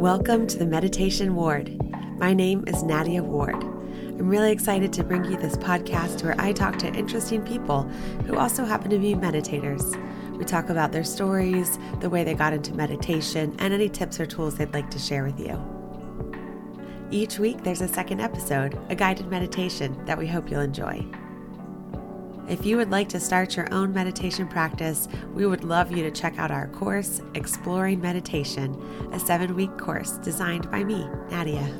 Welcome to the Meditation Ward. My name is Nadia Ward. I'm really excited to bring you this podcast where I talk to interesting people who also happen to be meditators. We talk about their stories, the way they got into meditation, and any tips or tools they'd like to share with you. Each week, there's a second episode, a guided meditation that we hope you'll enjoy. If you would like to start your own meditation practice, we would love you to check out our course, Exploring Meditation, a seven week course designed by me, Nadia.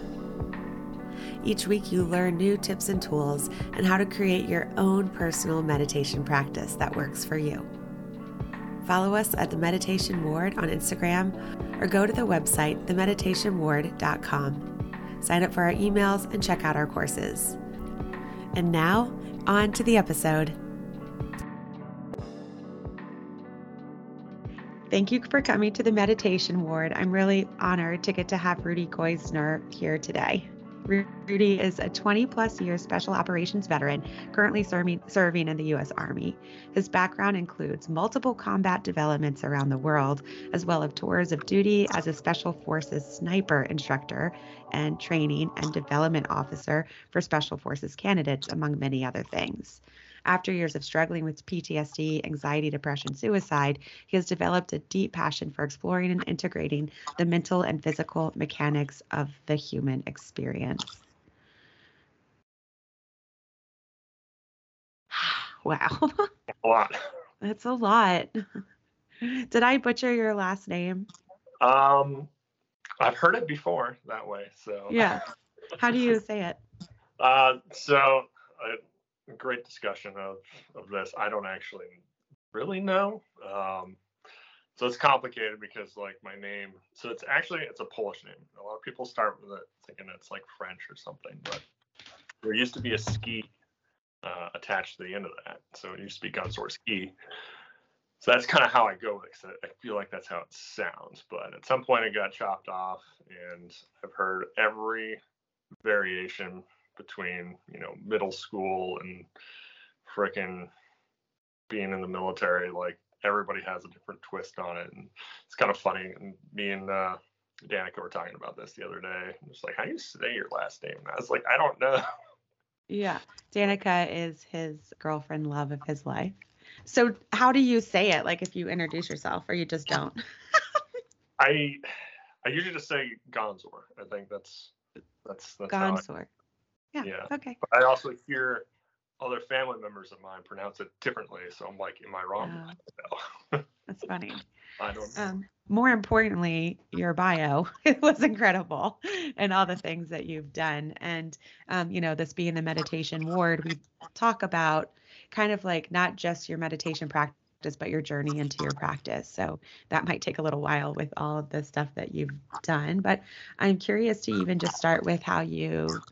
Each week, you learn new tips and tools and how to create your own personal meditation practice that works for you. Follow us at the Meditation Ward on Instagram or go to the website, themeditationward.com. Sign up for our emails and check out our courses. And now, on to the episode. Thank you for coming to the meditation ward. I'm really honored to get to have Rudy Koisner here today. Rudy is a 20 plus year special operations veteran currently serving, serving in the U.S. Army. His background includes multiple combat developments around the world, as well as tours of duty as a Special Forces sniper instructor and training and development officer for Special Forces candidates, among many other things. After years of struggling with PTSD, anxiety, depression, suicide, he has developed a deep passion for exploring and integrating the mental and physical mechanics of the human experience. wow. A lot. That's a lot. Did I butcher your last name? Um, I've heard it before that way. So yeah. How do you say it? Uh, so great discussion of, of this. I don't actually really know. Um, so it's complicated because like my name, so it's actually it's a Polish name. A lot of people start with it thinking it's like French or something, but there used to be a ski uh, attached to the end of that. So it used to be Gunsor ski. So that's kind of how I go with it. I feel like that's how it sounds. But at some point it got chopped off, and I've heard every variation between you know middle school and freaking being in the military like everybody has a different twist on it. And it's kind of funny and me and uh danica were talking about this the other day i it's like how do you say your last name? And i was like i don't know. Yeah. Danica is his girlfriend love of his life. So how do you say it? Like if you introduce yourself or you just don't? I i usually just say gonzor. I think that's that's that's gonzor yeah. Yeah. Okay. But I also hear other family members of mine pronounce it differently, so I'm like, am I wrong? Oh, that's funny. I don't know. Um, more importantly, your bio it was incredible, and all the things that you've done, and um, you know, this being the meditation ward, we talk about kind of like not just your meditation practice but your journey into your practice. So that might take a little while with all of the stuff that you've done. But I'm curious to even just start with how you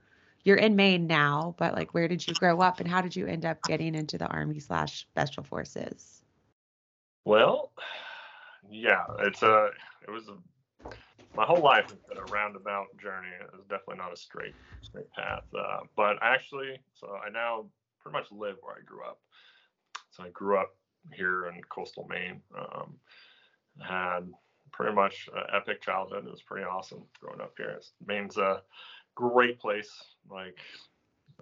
you're in Maine now, but like where did you grow up and how did you end up getting into the Army slash Special Forces? Well, yeah, it's a it was a my whole life has been a roundabout journey. It was definitely not a straight straight path. Uh, but actually, so I now pretty much live where I grew up. So I grew up here in coastal Maine. Um, had pretty much an epic childhood. It was pretty awesome growing up here. Maine's a great place. Like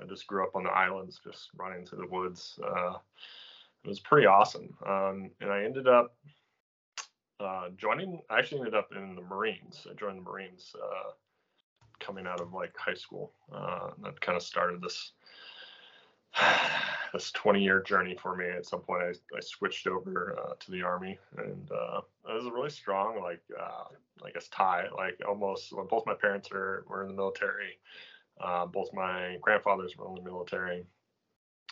I just grew up on the islands, just running through the woods. Uh, it was pretty awesome. Um, and I ended up uh, joining. I actually ended up in the Marines. I joined the Marines uh, coming out of like high school. Uh, that kind of started this this 20 year journey for me. At some point, I, I switched over uh, to the army, and uh, it was a really strong, like, uh, I guess, tie. Like, almost well, both my parents are were in the military. Uh, both my grandfathers were in the military,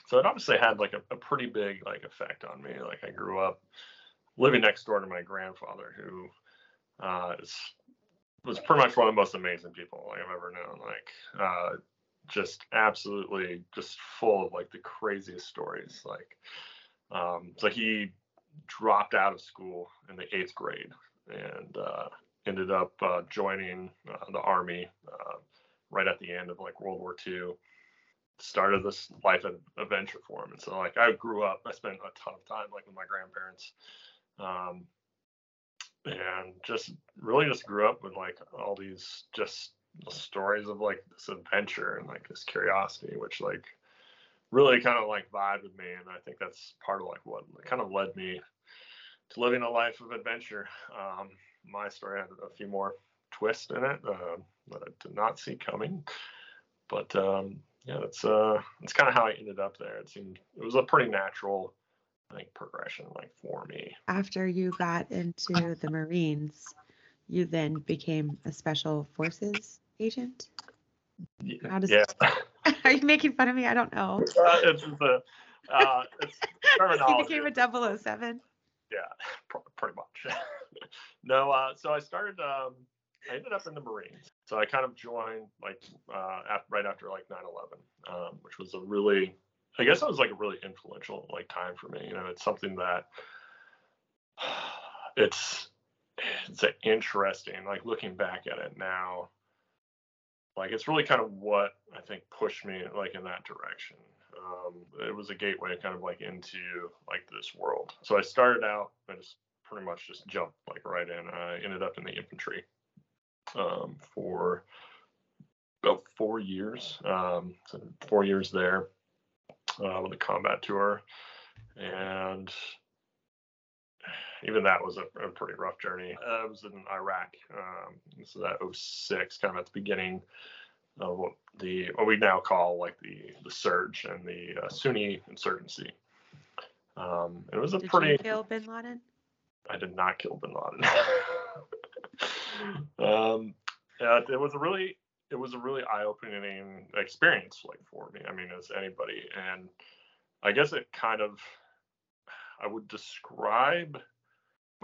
so it obviously had like a, a, pretty big like effect on me. Like, I grew up living next door to my grandfather, who uh, is, was pretty much one of the most amazing people like I've ever known. Like, uh, just absolutely just full of like the craziest stories. Like, um, so he dropped out of school in the eighth grade and uh, ended up uh, joining uh, the army uh, right at the end of like World War II. Started this life of adventure for him, and so like I grew up. I spent a ton of time like with my grandparents. Um, and just really just grew up with like all these just stories of like this adventure and like this curiosity, which like really kind of like vibe with me. And I think that's part of like what kind of led me to living a life of adventure. Um, my story had a few more twists in it uh, that I did not see coming, but um, yeah, that's uh, that's kind of how I ended up there. It seemed it was a pretty natural, think, progression like for me. After you got into the Marines, you then became a special forces agent. Yeah. How does yeah. Are you making fun of me? I don't know. Uh, it's the uh, it's you became a 007. Yeah, pretty much. no, uh, so I started. Um, I ended up in the Marines. So I kind of joined like uh, after, right after like 9/11, um, which was a really, I guess it was like a really influential like time for me. You know, it's something that it's it's interesting. Like looking back at it now, like it's really kind of what I think pushed me like in that direction. Um, it was a gateway kind of like into like this world. So I started out, I just pretty much just jumped like right in. I ended up in the infantry um, for about four years. Um, so four years there uh, with a combat tour, and even that was a, a pretty rough journey. Uh, I was in Iraq. Um, this is at 06, kind of at the beginning of what the what we now call like the the surge and the uh, Sunni insurgency. Um, it was a did pretty. Did you kill Bin Laden? I did not kill Bin Laden. um, yeah, it was a really it was a really eye-opening experience like for me. I mean, as anybody, and I guess it kind of I would describe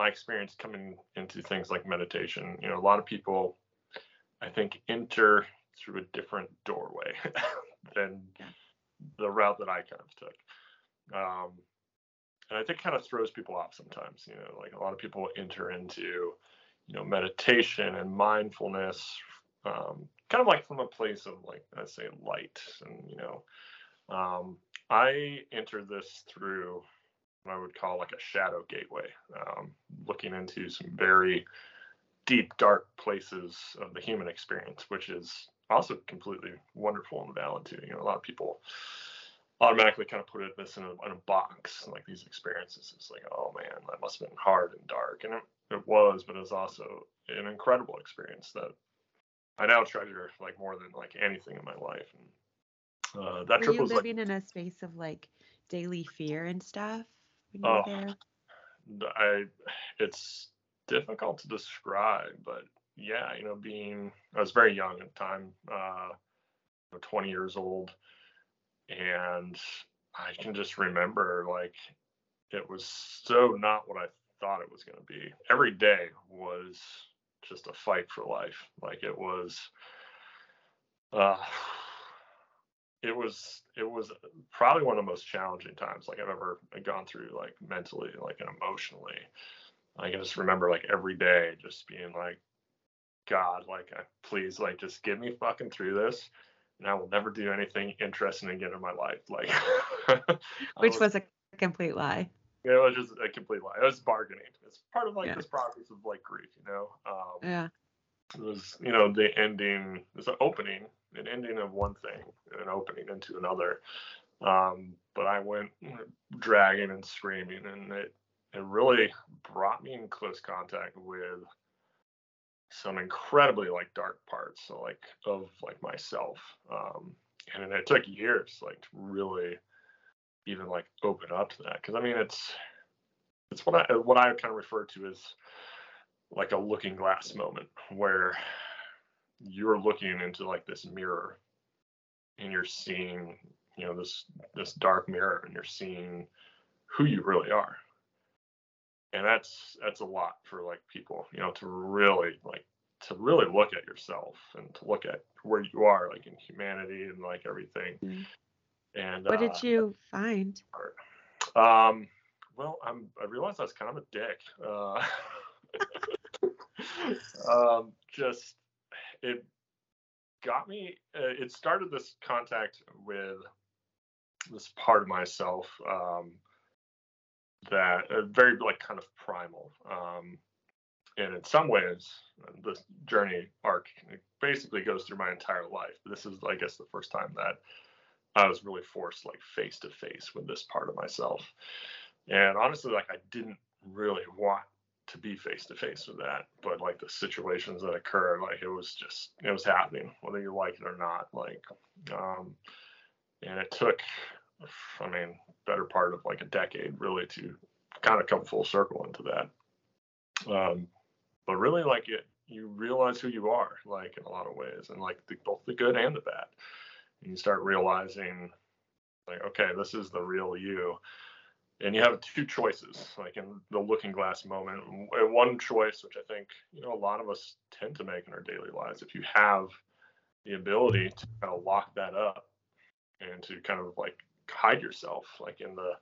my experience coming into things like meditation. You know, a lot of people I think enter through a different doorway than the route that I kind of took. Um, and I think kind of throws people off sometimes. You know, like a lot of people enter into, you know, meditation and mindfulness, um, kind of like from a place of like I say light, and you know, um, I entered this through I would call like a shadow gateway, um, looking into some very deep, dark places of the human experience, which is also completely wonderful and valid too. You know, a lot of people automatically kind of put it this in a, in a box, like these experiences. It's like, oh man, that must have been hard and dark, and it, it was, but it was also an incredible experience that I now treasure like more than like anything in my life. And uh, that were trip you was living like, in a space of like daily fear and stuff when you oh, were there? I, it's difficult to describe, but yeah, you know, being I was very young at the time, uh, 20 years old, and I can just remember like it was so not what I thought it was going to be. Every day was just a fight for life. Like it was, uh, it was it was probably one of the most challenging times like I've ever gone through, like mentally, like and emotionally. I can just remember like every day just being like, God, like, please, like, just get me fucking through this, and I will never do anything interesting again in my life. Like, which was, was, a complete lie. It was just a complete lie. It was bargaining. It's part of like yeah. this process of like grief, you know. Um, yeah. It was, you know, the ending. It's an opening, an ending of one thing, an opening into another. Um, but I went dragging and screaming, and it it really brought me in close contact with some incredibly like dark parts so like of like myself um and it took years like to really even like open up to that because i mean it's it's what i what i kind of refer to as like a looking glass moment where you're looking into like this mirror and you're seeing you know this this dark mirror and you're seeing who you really are. And that's that's a lot for like people you know to really like to really look at yourself and to look at where you are like in humanity and like everything. Mm. and what uh, did you find? um well i'm i realized i was kind of a dick uh um just it got me uh, it started this contact with this part of myself um that uh, very like kind of primal. Um, and in some ways, this journey arc basically goes through my entire life. This is, I guess, the first time that I was really forced like face to face with this part of myself. And honestly, like I didn't really want to be face to face with that, but like the situations that occur, like it was just it was happening, whether you like it or not. Like, um, and it took, I mean, better part of like a decade really to kind of come full circle into that. Um, but really, like it, you realize who you are, like in a lot of ways, and like the, both the good and the bad. And you start realizing, like, okay, this is the real you and you have two choices like in the looking glass moment one choice which i think you know a lot of us tend to make in our daily lives if you have the ability to kind of lock that up and to kind of like hide yourself like in the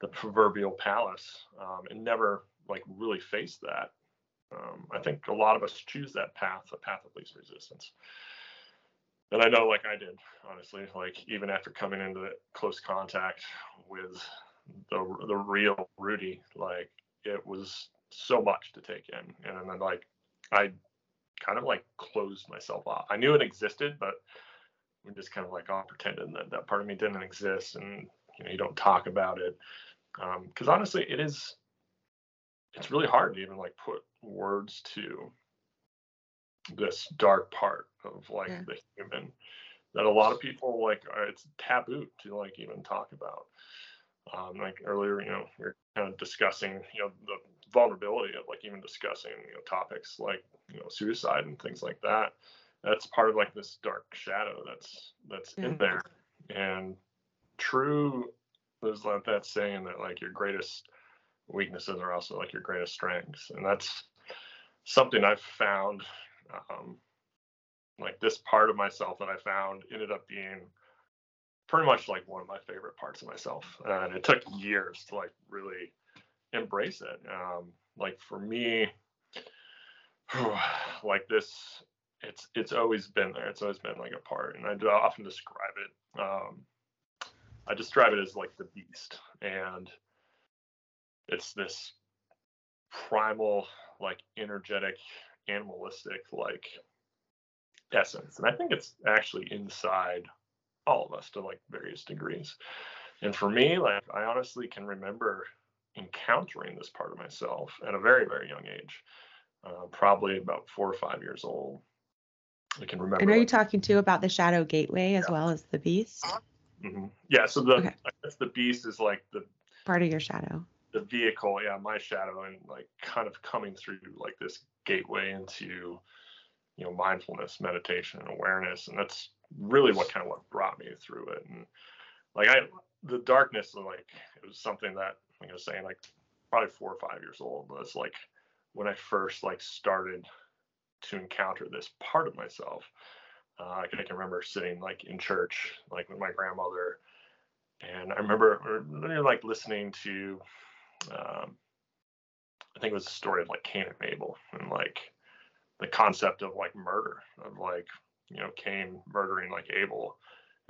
the proverbial palace um, and never like really face that um, i think a lot of us choose that path the path of least resistance. And i know like i did honestly like even after coming into close contact with the the real Rudy. Like it was so much to take in, and then like I kind of like closed myself off. I knew it existed, but we just kind of like all pretending that that part of me didn't exist, and you know you don't talk about it because um, honestly, it is it's really hard to even like put words to this dark part of like yeah. the human that a lot of people like are, it's taboo to like even talk about um, like earlier, you know, we are kind of discussing, you know, the vulnerability of like even discussing, you know, topics like, you know, suicide and things like that. That's part of like this dark shadow that's that's yeah. in there. And true, there's like that saying that like your greatest weaknesses are also like your greatest strengths, and that's something I've found. Um, like this part of myself that I found ended up being pretty much like one of my favorite parts of myself. And it took years to like really embrace it. Um, like for me, like this, it's it's always been there. It's always been like a part, and I do often describe it. Um, I describe it as like the beast, and it's this primal, like energetic, animalistic, like essence. And I think it's actually inside all of us to like various degrees. And for me, like I honestly can remember encountering this part of myself at a very, very young age, uh, probably about four or five years old. I can remember. And are you talking too about the shadow gateway as yeah. well as the beast? Mm-hmm. Yeah. So the okay. I guess the beast is like the part of your shadow. The vehicle, yeah, my shadow, and like kind of coming through like this gateway into, you know, mindfulness, meditation, and awareness, and that's really what kind of what brought me through it. And like I, the darkness, like it was something that like I was saying, like probably four or five years old was like when I first like started to encounter this part of myself. Uh, I can remember sitting like in church, like with my grandmother, and I remember like listening to, um, I think it was a story of like Cain and Abel, and like the concept of like murder, of like you know Cain murdering like Abel,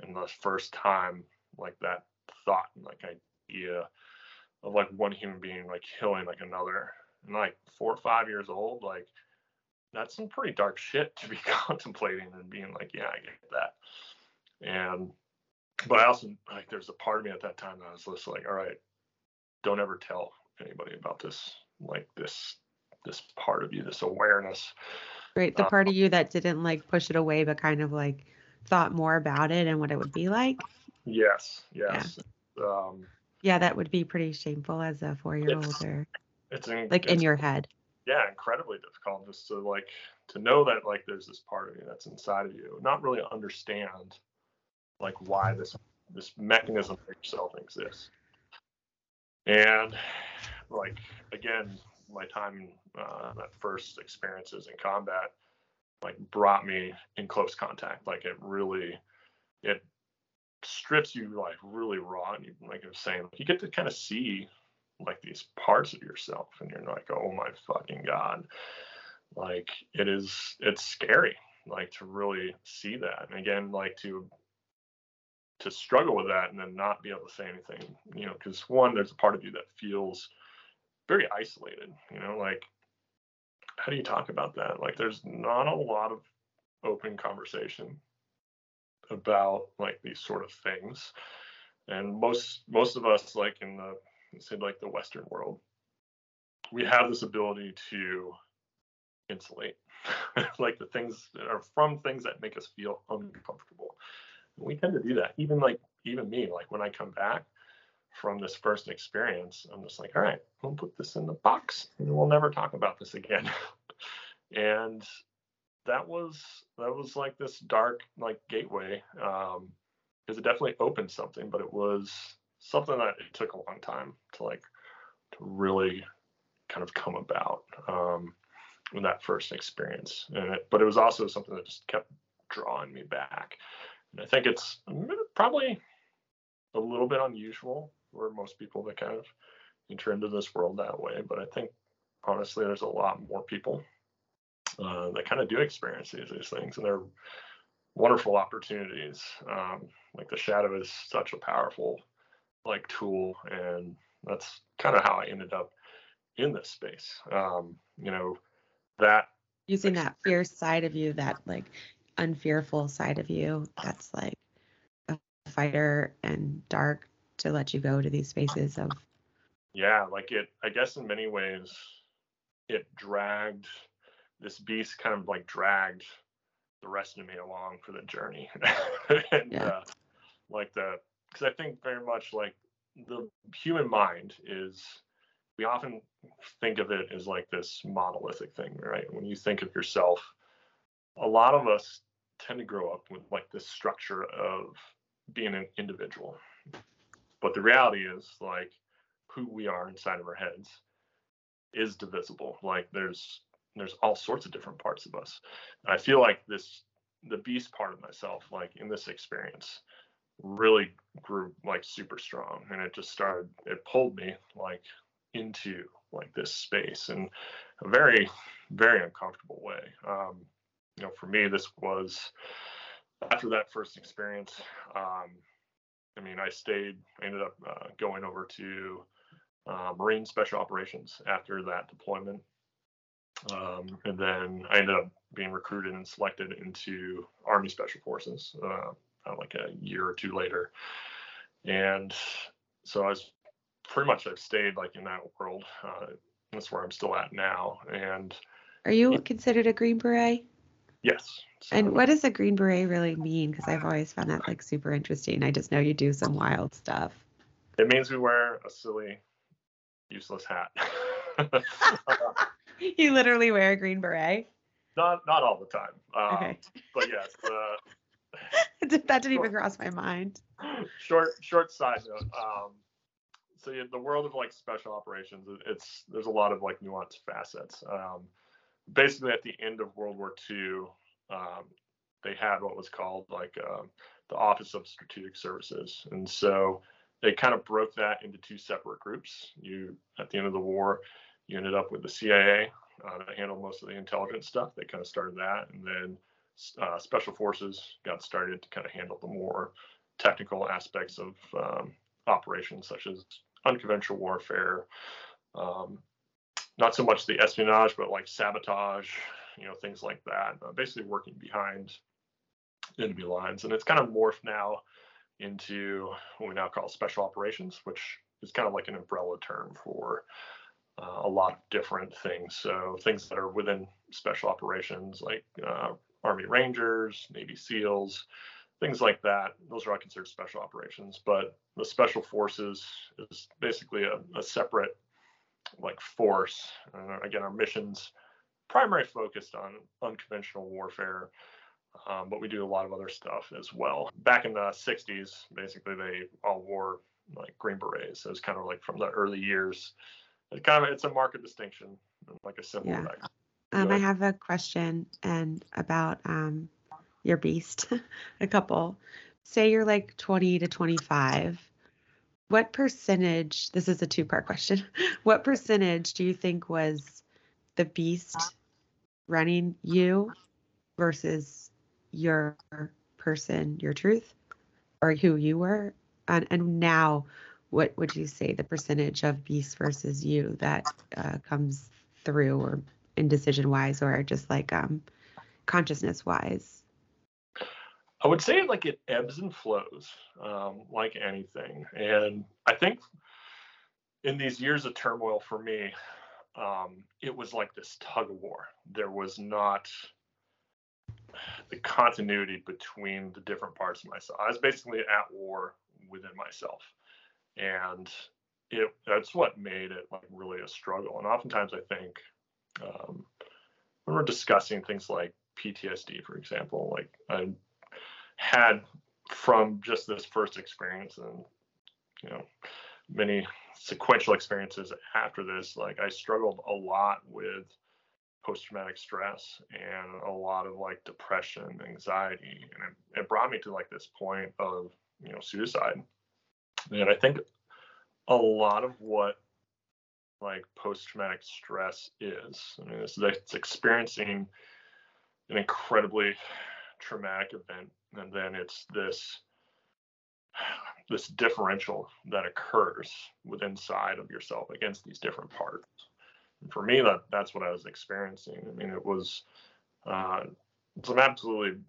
and the first time like that thought and like idea of like one human being like killing like another, and like four or five years old, like that's some pretty dark shit to be contemplating and being like, yeah, I get that. And but I also like there's a part of me at that time that was just like, all right, don't ever tell anybody about this, like this this part of you, this awareness Right. The uh, part of you that didn't like push it away, but kind of like thought more about it and what it would be like. Yes. Yes. Yeah, um, yeah that would be pretty shameful as a four year old or it's in, like it's, in your head. Yeah, incredibly difficult just to like to know that like there's this part of you that's inside of you, not really understand like why this this mechanism for yourself exists. And like again, my time uh, that first experiences in combat like brought me in close contact. Like it really it strips you like really raw and you like i was saying you get to kind of see like these parts of yourself and you're like oh my fucking god. Like it is it's scary like to really see that. And again like to to struggle with that and then not be able to say anything you know because one there's a part of you that feels very isolated you know like how do you talk about that? Like, there's not a lot of open conversation about like these sort of things, and most most of us, like in the say like the Western world, we have this ability to insulate, like the things that are from things that make us feel uncomfortable. We tend to do that. Even like even me, like when I come back from this first experience, I'm just like, all right, we'll put this in the box and we'll never talk about this again. and that was that was like this dark like gateway um because it definitely opened something but it was something that it took a long time to like to really kind of come about um in that first experience and it, but it was also something that just kept drawing me back and i think it's probably a little bit unusual for most people that kind of enter into this world that way but i think honestly there's a lot more people uh, that kind of do experience these, these things, and they're wonderful opportunities. Um, like the shadow is such a powerful like tool, and that's kind of how I ended up in this space. Um, you know, that using that fierce side of you, that like unfearful side of you, that's like a fighter and dark to let you go to these spaces of yeah like it i guess in many ways it dragged this beast kind of like dragged the rest of me along for the journey. And yeah. uh, like the because i think very much like the human mind is we often think of it as like this monolithic thing right? When you think of yourself a lot of us tend to grow up with like this structure of being an individual but the reality is like who we are inside of our heads is divisible like there's there's all sorts of different parts of us. And I feel like this the beast part of myself, like in this experience, really grew like super strong. And it just started it pulled me like into like this space in a very, very uncomfortable way. Um, you know, for me, this was after that first experience. Um, I mean, I stayed, I ended up uh, going over to uh, Marine Special Operations after that deployment um, and then I ended up being recruited and selected into Army Special Forces uh, like a year or two later. And so I was pretty much I've stayed like in that world. Uh, that's where I'm still at now. And are you considered a Green Beret? Yes. So, and what does a Green Beret really mean? Because I've always found that like super interesting. I just know you do some wild stuff. It means we wear a silly, useless hat. you literally wear a green beret? Not not all the time. Um, okay. But yes. Uh, that didn't even cross my mind. Short short side note. Um, so yeah, the world of like special operations, it's there's a lot of like nuanced facets. Um, basically, at the end of World War II, um, they had what was called like uh, the Office of Strategic Services, and so they kind of broke that into two separate groups. You at the end of the war, you ended up with the CIA uh, that handled most of the intelligence stuff. They kind of started that, and then uh, special forces got started to kind of handle the more technical aspects of um, operations, such as unconventional warfare. Um, not so much the espionage, but like sabotage, you know, things like that. Uh, basically, working behind enemy lines, and it's kind of morphed now into what we now call special operations, which is kind of like an umbrella term for uh, a lot of different things. So things that are within special operations, like uh, Army Rangers, Navy SEALs, things like that. Those are all considered special operations. But the special forces is basically a, a separate like force. Uh, again, our missions primary focused on unconventional warfare. Um, but we do a lot of other stuff as well. Back in the 60s, basically, they all wore like green berets. So it was kind of like from the early years it kind of it's a market distinction, like a simple. Yeah. Um, I have a question and about um your beast, a couple. Say you're like 20 to 25. What percentage? This is a two part question. What percentage do you think was the beast running you versus your person, your truth, or who you were? And, and now, what would you say the percentage of beast versus you that uh, comes through or indecision wise or just like um consciousness wise? I would say like it ebbs and flows, um, like anything. And I think in these years of turmoil for me, um, it was like this tug of war. There was not the continuity between the different parts of myself. I was basically at war within myself, and it that's what made it like really a struggle. And oftentimes, I think um, when we're discussing things like PTSD, for example, like I had from just this first experience and you know many sequential experiences after this like i struggled a lot with post-traumatic stress and a lot of like depression anxiety and it, it brought me to like this point of you know suicide. And i think a lot of what like post-traumatic stress is i mean it's, it's experiencing an incredibly traumatic event and then it's this this differential that occurs within side of yourself against these different parts. And for me that that's what i was experiencing. I mean it was uh, some absolutely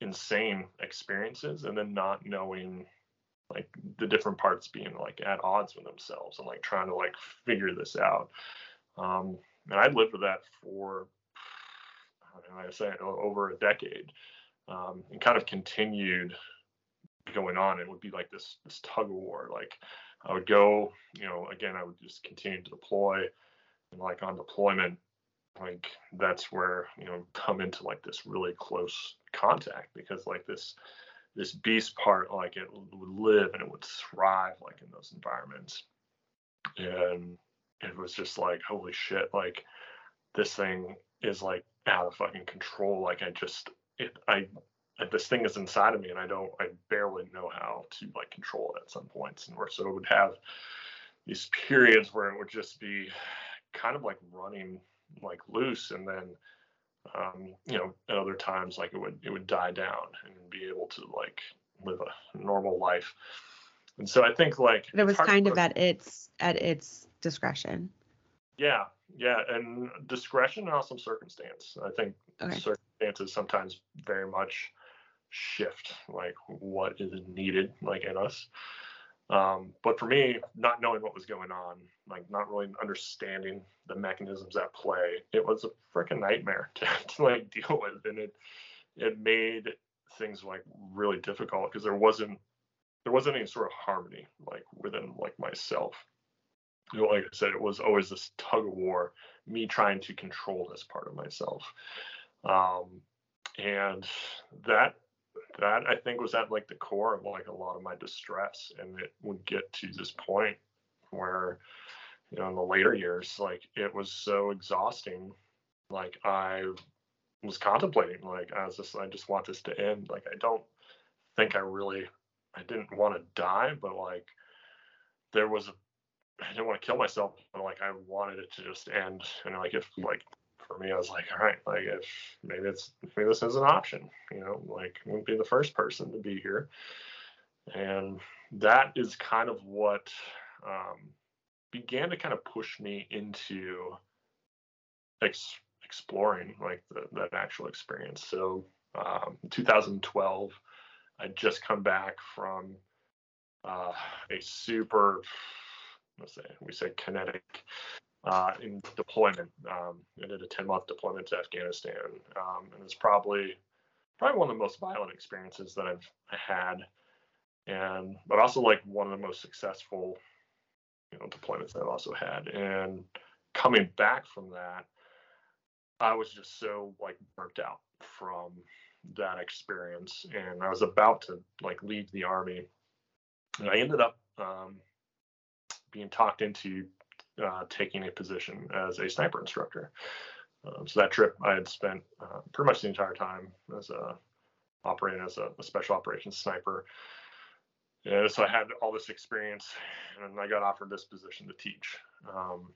insane experiences and then not knowing like the different parts being like at odds with themselves and like trying to like figure this out. Um and i lived with that for like i say over a decade um, and kind of continued going on. It would be like this this tug of war. Like I would go, you know, again, I would just continue to deploy, and like on deployment, like that's where you know come into like this really close contact because like this this beast part like it would live and it would thrive like in those environments and it was just like holy shit like this thing is like out of fucking control like i just it, I this thing is inside of me and I don't I barely know how to like control it at some points and where so it would have these periods where it would just be kind of like running like loose and then um, you know at other times like it would it would die down and be able to like live a normal life. And so I think like it was kind of at its at its discretion yeah yeah and discretion and also circumstance. I think okay. circumstances sometimes very much shift like what is needed like in us. Um, but for me not knowing what was going on like not really understanding the mechanisms at play it was a freaking nightmare to, to like deal with. And it it made things like really difficult because there wasn't there wasn't any sort of harmony like within like myself like i said it was always this tug of war me trying to control this part of myself um, and that that I think was at like the core of like a lot of my distress, and it would get to this point where, you know, in the later years, like it was so exhausting. Like I was contemplating, like I just, I just want this to end. Like I don't think I really, I didn't want to die, but like there was a, I didn't want to kill myself, but like I wanted it to just end. And like if like for me, I was like, all right, like if maybe it's maybe this is an option, you know, like I wouldn't be the first person to be here. And that is kind of what um, began to kind of push me into ex- exploring like the, that actual experience. So um, 2012, I'd just come back from uh, a super, let's say, we say kinetic uh, in deployment. Um, I did a 10 month deployment to Afghanistan, um, and it's probably probably one of the most violent experiences that I've had, and but also like one of the most successful, you know, deployments that I've also had. And coming back from that, I was just so like burnt out from that experience, and I was about to like leave the army, and I ended up um, being talked into uh, taking a position as a sniper instructor. Um, so that trip, I had spent uh, pretty much the entire time as a operating as a, a, special operations sniper. And so I had all this experience, and I got offered this position to teach. Um,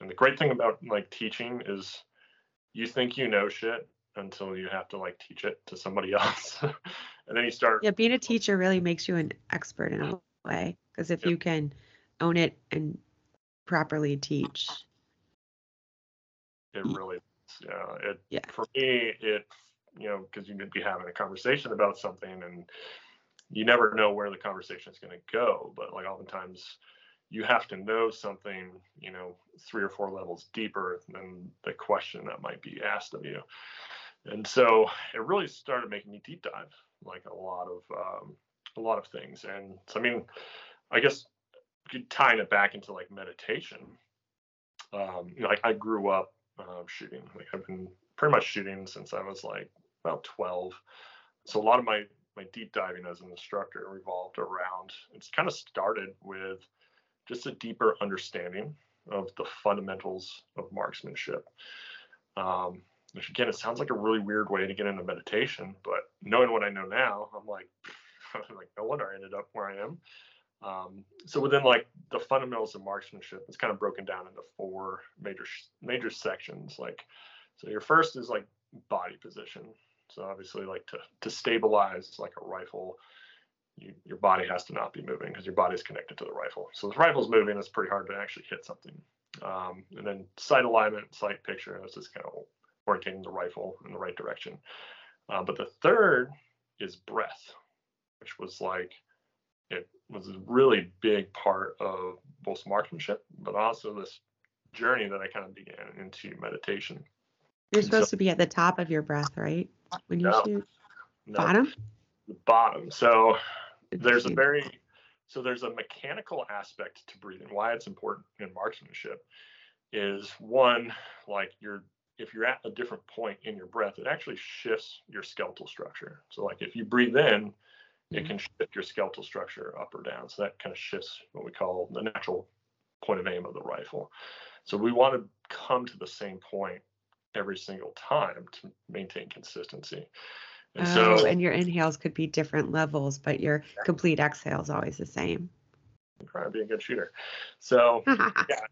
and the great thing about like teaching is, you think you know shit until you have to like teach it to somebody else, and then you start. Yeah, being a teacher really makes you an expert in a way because if you can own it and properly teach. It mm. really, yeah. It yeah. for me, it you know, because you could be having a conversation about something and you never know where the conversation is going to go. But like oftentimes, you have to know something, you know, three or four levels deeper than the question that might be asked of you. And so it really started making me deep dive like a lot of um, a lot of things. And so I mean, I guess tying it back into like meditation. Um, you know, like I grew up uh, shooting. Like I've been pretty much shooting since I was like about 12. So a lot of my my deep diving as an instructor revolved around. It's kind of started with just a deeper understanding of the fundamentals of marksmanship. Um, which again, it sounds like a really weird way to get into meditation, but knowing what I know now, I'm like, like no wonder I ended up where I am. Um, so within like the fundamentals of marksmanship, it's kind of broken down into four major major sections. Like, so your first is like body position. So obviously, like to to stabilize like a rifle, you, your body has to not be moving because your body is connected to the rifle. So if the rifle's moving, it's pretty hard to actually hit something. Um, and then sight alignment, sight picture, that's just kind of orientating the rifle in the right direction. Uh, but the third is breath, which was like it was a really big part of both marksmanship, but also this journey that I kind of began into meditation. You're supposed so, to be at the top of your breath, right? When you no, shoot. No, bottom? The bottom. So there's a very so there's a mechanical aspect to breathing. Why it's important in marksmanship is one, like you're if you're at a different point in your breath, it actually shifts your skeletal structure. So like if you breathe in, it mm-hmm. can shift your skeletal structure up or down. So that kind of shifts what we call the natural point of aim of the rifle. So we want to come to the same point every single time to maintain consistency. And oh, so, and your inhales could be different levels, but your complete exhale is always the same. To be a good shooter. So yeah,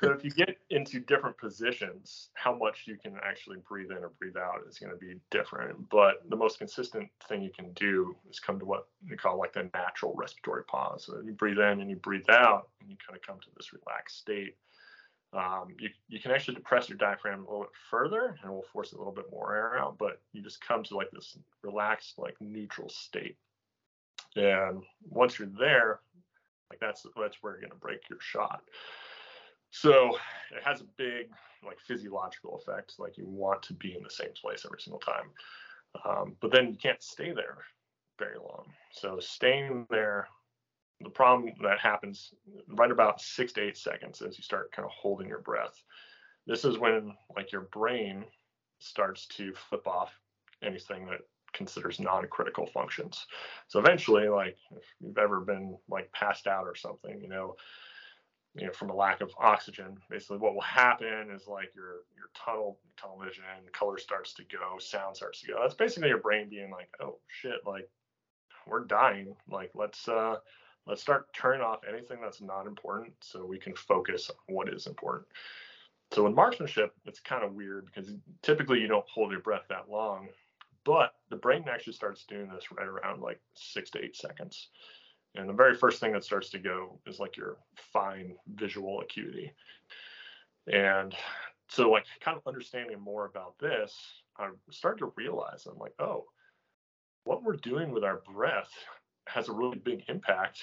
so if you get into different positions, how much you can actually breathe in or breathe out is going to be different. But the most consistent thing you can do is come to what we call like the natural respiratory pause. So you breathe in and you breathe out, and you kind of come to this relaxed state. Um, you, you can actually depress your diaphragm a little bit further and we will force a little bit more air out, but you just come to like this relaxed, like neutral state. And once you're there, like that's that's where you're gonna break your shot. So it has a big like physiological effect. Like you want to be in the same place every single time. Um, but then you can't stay there very long. So staying there, the problem that happens right about six to eight seconds as you start kind of holding your breath. This is when like your brain starts to flip off anything that considers non-critical functions. So eventually, like if you've ever been like passed out or something, you know, you know, from a lack of oxygen. Basically, what will happen is like your your tunnel tunnel vision, color starts to go, sound starts to go. That's basically your brain being like, oh shit, like we're dying. Like let's uh let's start turning off anything that's not important so we can focus on what is important. So in marksmanship, it's kind of weird because typically you don't hold your breath that long, but the brain actually starts doing this right around like six to eight seconds. And the very first thing that starts to go is like your fine visual acuity. And so, like, kind of understanding more about this, I started to realize I'm like, oh, what we're doing with our breath has a really big impact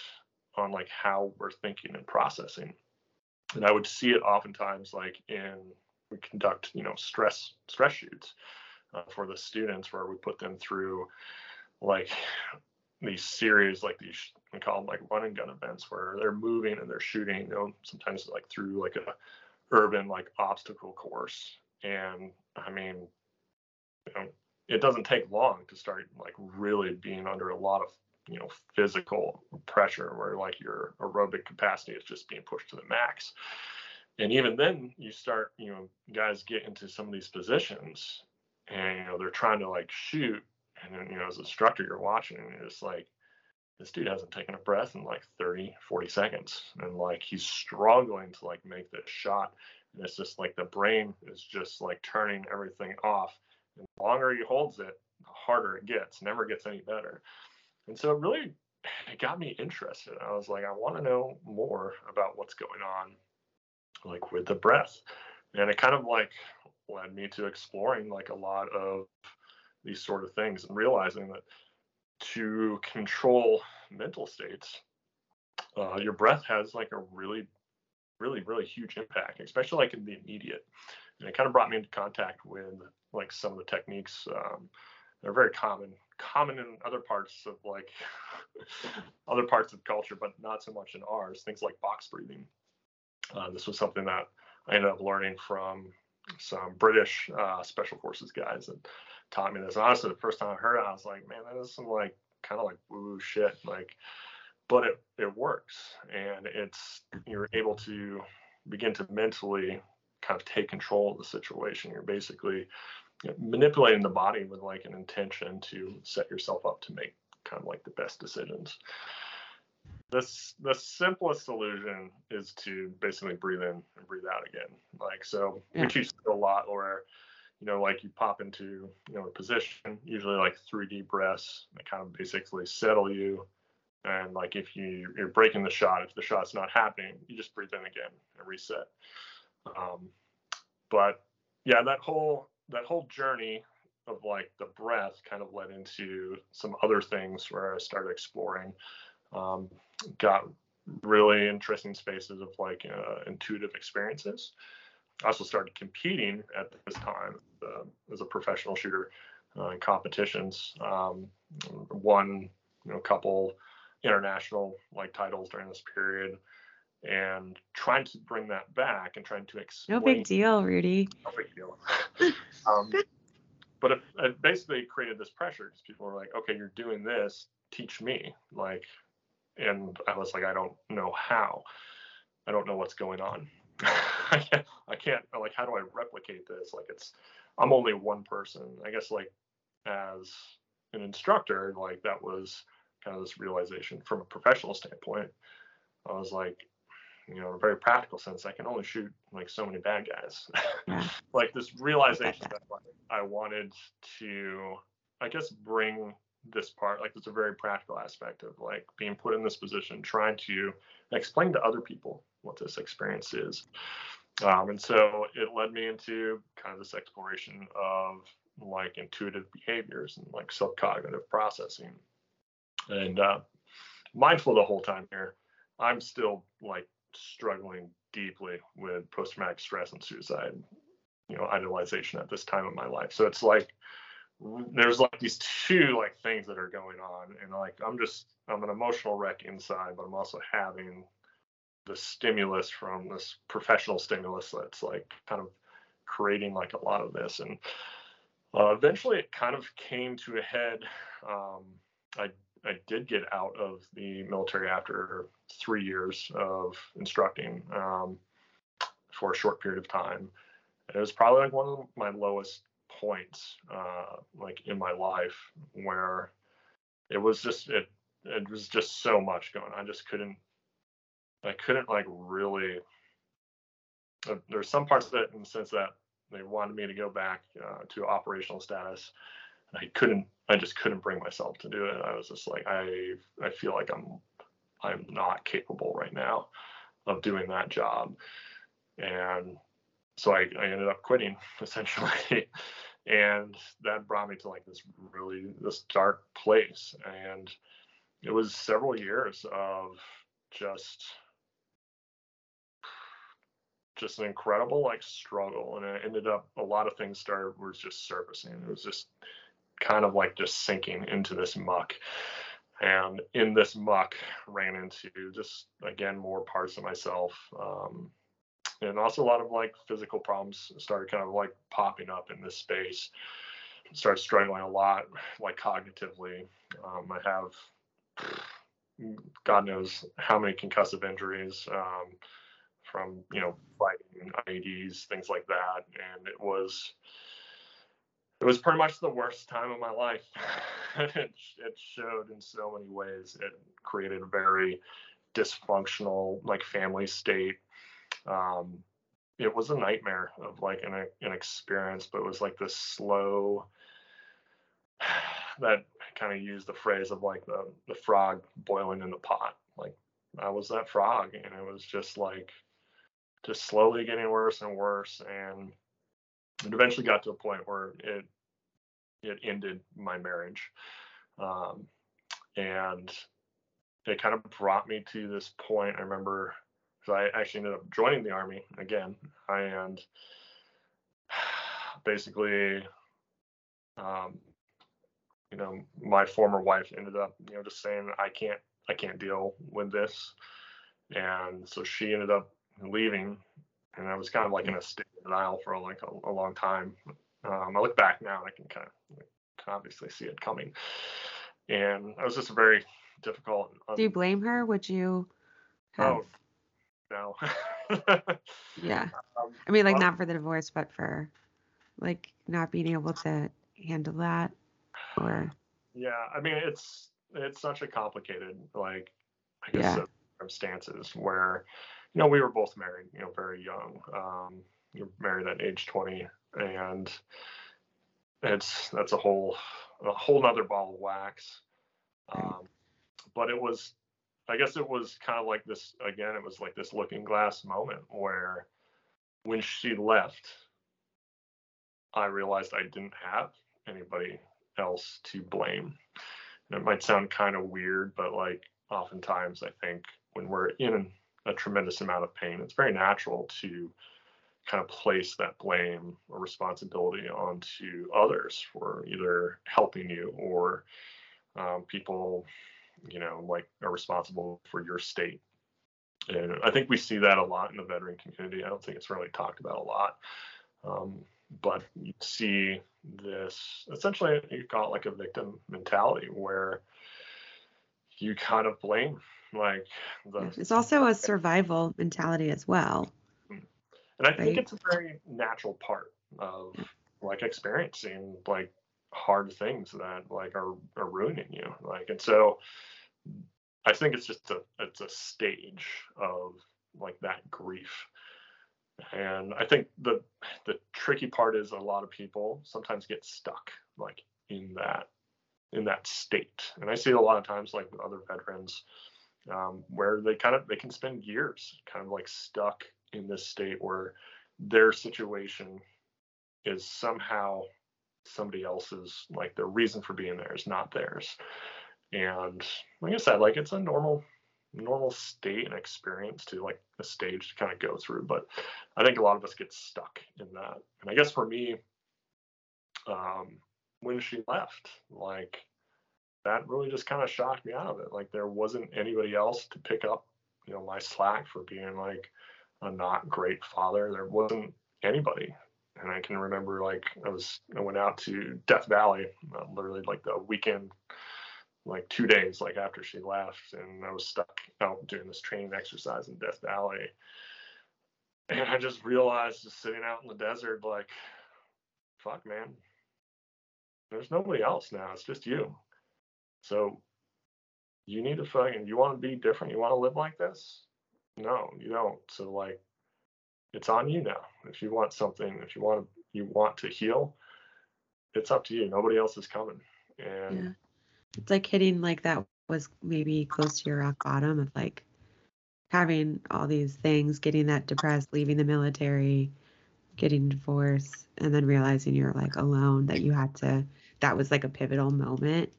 on like how we're thinking and processing. And I would see it oftentimes like in we conduct you know stress stress shoots uh, for the students where we put them through like these series like these we call them like run and gun events where they're moving and they're shooting you know sometimes like through like a urban like obstacle course. And i mean you know it doesn't take long to start like really being under a lot of you know physical pressure where like your aerobic capacity is just being pushed to the max. And even then you start you know guys get into some of these positions and you know they're trying to like shoot and then, you know, as an instructor, you're watching and it's like, this dude hasn't taken a breath in like 30, 40 seconds. And like, he's struggling to like make this shot. And it's just like the brain is just like turning everything off. And the longer he holds it, the harder it gets, never gets any better. And so it really, it got me interested. I was like, I want to know more about what's going on, like with the breath. and it kind of like led me to exploring like a lot of these sort of things and realizing that to control mental states uh, your breath has like a really really really huge impact especially like in the immediate. And it kind of brought me into contact with like some of the techniques um, that are very common common in other parts of like other parts of culture but not so much in ours things like box breathing. Uh, this was something that i ended up learning from some british uh, special forces guys that taught me this. Honestly the first time i heard it i was like man that is some like kind of like woo shit like but it it works and it's you're able to begin to mentally kind of take control of the situation. You're basically manipulating the body with like an intention to set yourself up to make kind of like the best decisions. This the simplest solution is to basically breathe in and breathe out again. Like so yeah. we teach a lot where you know like you pop into you know a position usually like three deep breaths that kind of basically settle you and like if you you're breaking the shot, if the shot's not happening, you just breathe in again and reset. Um, but yeah, that whole that whole journey of like the breath kind of led into some other things where I started exploring. Um, got really interesting spaces of like uh, intuitive experiences. I also started competing at this time uh, as a professional shooter uh, in competitions. Um, won you know, a couple international like titles during this period and trying to bring that back and trying to explain. No big deal, Rudy. No big deal. um, but it, it, basically created this pressure because people were like, okay, you're doing this, teach me. Like, and I was like, I don't know how. I don't know what's going on. I can't, I can't, like, how do I replicate this? Like, it's, I'm only one person. I guess, like, as an instructor, like, that was kind of this realization from a professional standpoint. I was like, you know, in a very practical sense, I can only shoot like so many bad guys. Yeah. like this realization that. that I wanted to, I guess, bring this part, like it's a very practical aspect of like being put in this position, trying to explain to other people what this experience is. Um, and so it led me into kind of this exploration of like intuitive behaviors and like subcognitive processing and uh, mindful the whole time here. I'm still like struggling deeply with post traumatic stress and suicide, you know, idealization at this time of my life. So it's like there's like these two like things that are going on, and like I'm just I'm an emotional wreck inside, but I'm also having the stimulus from this professional stimulus that's like kind of creating like a lot of this and uh, eventually it kind of came to a head um, i I did get out of the military after three years of instructing um, for a short period of time. It was probably like one of my lowest points, uh, like in my life, where it was just it it was just so much going. I just couldn't I couldn't like really. Uh, there's some parts of it in the sense that they wanted me to go back uh, to operational status and I couldn't I just couldn't bring myself to do it. I was just like I I feel like I'm I'm not capable right now of doing that job. And so I, I ended up quitting essentially. and that brought me to like this really this dark place. And it was several years of just just an incredible like struggle and it ended up a lot of things started was just surfacing it was just kind of like just sinking into this muck. And in this muck, ran into just again more parts of myself, um, and also a lot of like physical problems started kind of like popping up in this space. Started struggling a lot, like cognitively. Um, I have God knows how many concussive injuries um, from you know fighting IEDs, things like that, and it was it was pretty much the worst time of my life. it, it showed in so many ways. It created a very dysfunctional like family state. Um, it was a nightmare of like an, an experience, but it was like this slow that kind of used the phrase of like the, the frog boiling in the pot. Like I was that frog and it was just like just slowly getting worse and worse. And it eventually got to a point where it it ended my marriage. Um, and it kind of brought me to this point. I remember because I actually ended up joining the army again, and basically, um, you know, my former wife ended up, you know, just saying I can't, I can't deal with this, and so she ended up leaving, and I was kind of like in a state of denial for like a, a long time. Um, I look back now and I can kind of can obviously see it coming, and it was just a very difficult. Do you blame her? Would you? Have... Oh, no. yeah. Um, I mean, like, not for the divorce, but for like not being able to handle that or. Yeah. I mean, it's, it's such a complicated, like, I guess, yeah. circumstances where, you know, we were both married, you know, very young. Um, you're married at age 20 and it's, that's a whole, a whole nother ball of wax. Um, but it was I guess it was kind of like this again, it was like this looking glass moment where when she left, I realized I didn't have anybody else to blame. And it might sound kind of weird, but like oftentimes I think when we're in a tremendous amount of pain, it's very natural to kind of place that blame or responsibility onto others for either helping you or um, people you know, like are responsible for your state. And I think we see that a lot in the veteran community. I don't think it's really talked about a lot. Um, but you see this essentially, you it like a victim mentality where you kind of blame like the. It's also a survival mentality as well. Mm-hmm. And I right? think it's a very natural part of like experiencing like hard things that like are, are ruining you. Like, and so I think it's just a it's a stage of like that grief. And I think the the tricky part is a lot of people sometimes get stuck like in that in that state. And I see a lot of times like with other veterans um, where they kind of they can spend years kind of like stuck in this state where their situation is somehow somebody else's like their reason for being there is not theirs and like I said, like it's a normal normal state and experience to like a stage to kind of go through. But I think a lot of us get stuck in that. And I guess for me, um, when she left, like that really just kind of shocked me out of it. Like there wasn't anybody else to pick up, you know, my slack for being like a not great father. There wasn't anybody. And I can remember like I was I went out to Death Valley, uh, literally like the weekend like two days like after she left and I was stuck out doing this training exercise in Death Valley. And I just realized just sitting out in the desert, like, fuck man, there's nobody else now. It's just you. So you need to fucking you want to be different, you want to live like this? No, you don't. So like it's on you now. If you want something, if you want to you want to heal, it's up to you. Nobody else is coming. And yeah it's like hitting like that was maybe close to your rock bottom of like having all these things, getting that depressed, leaving the military, getting divorced, and then realizing you're like alone, that you had to, that was like a pivotal moment.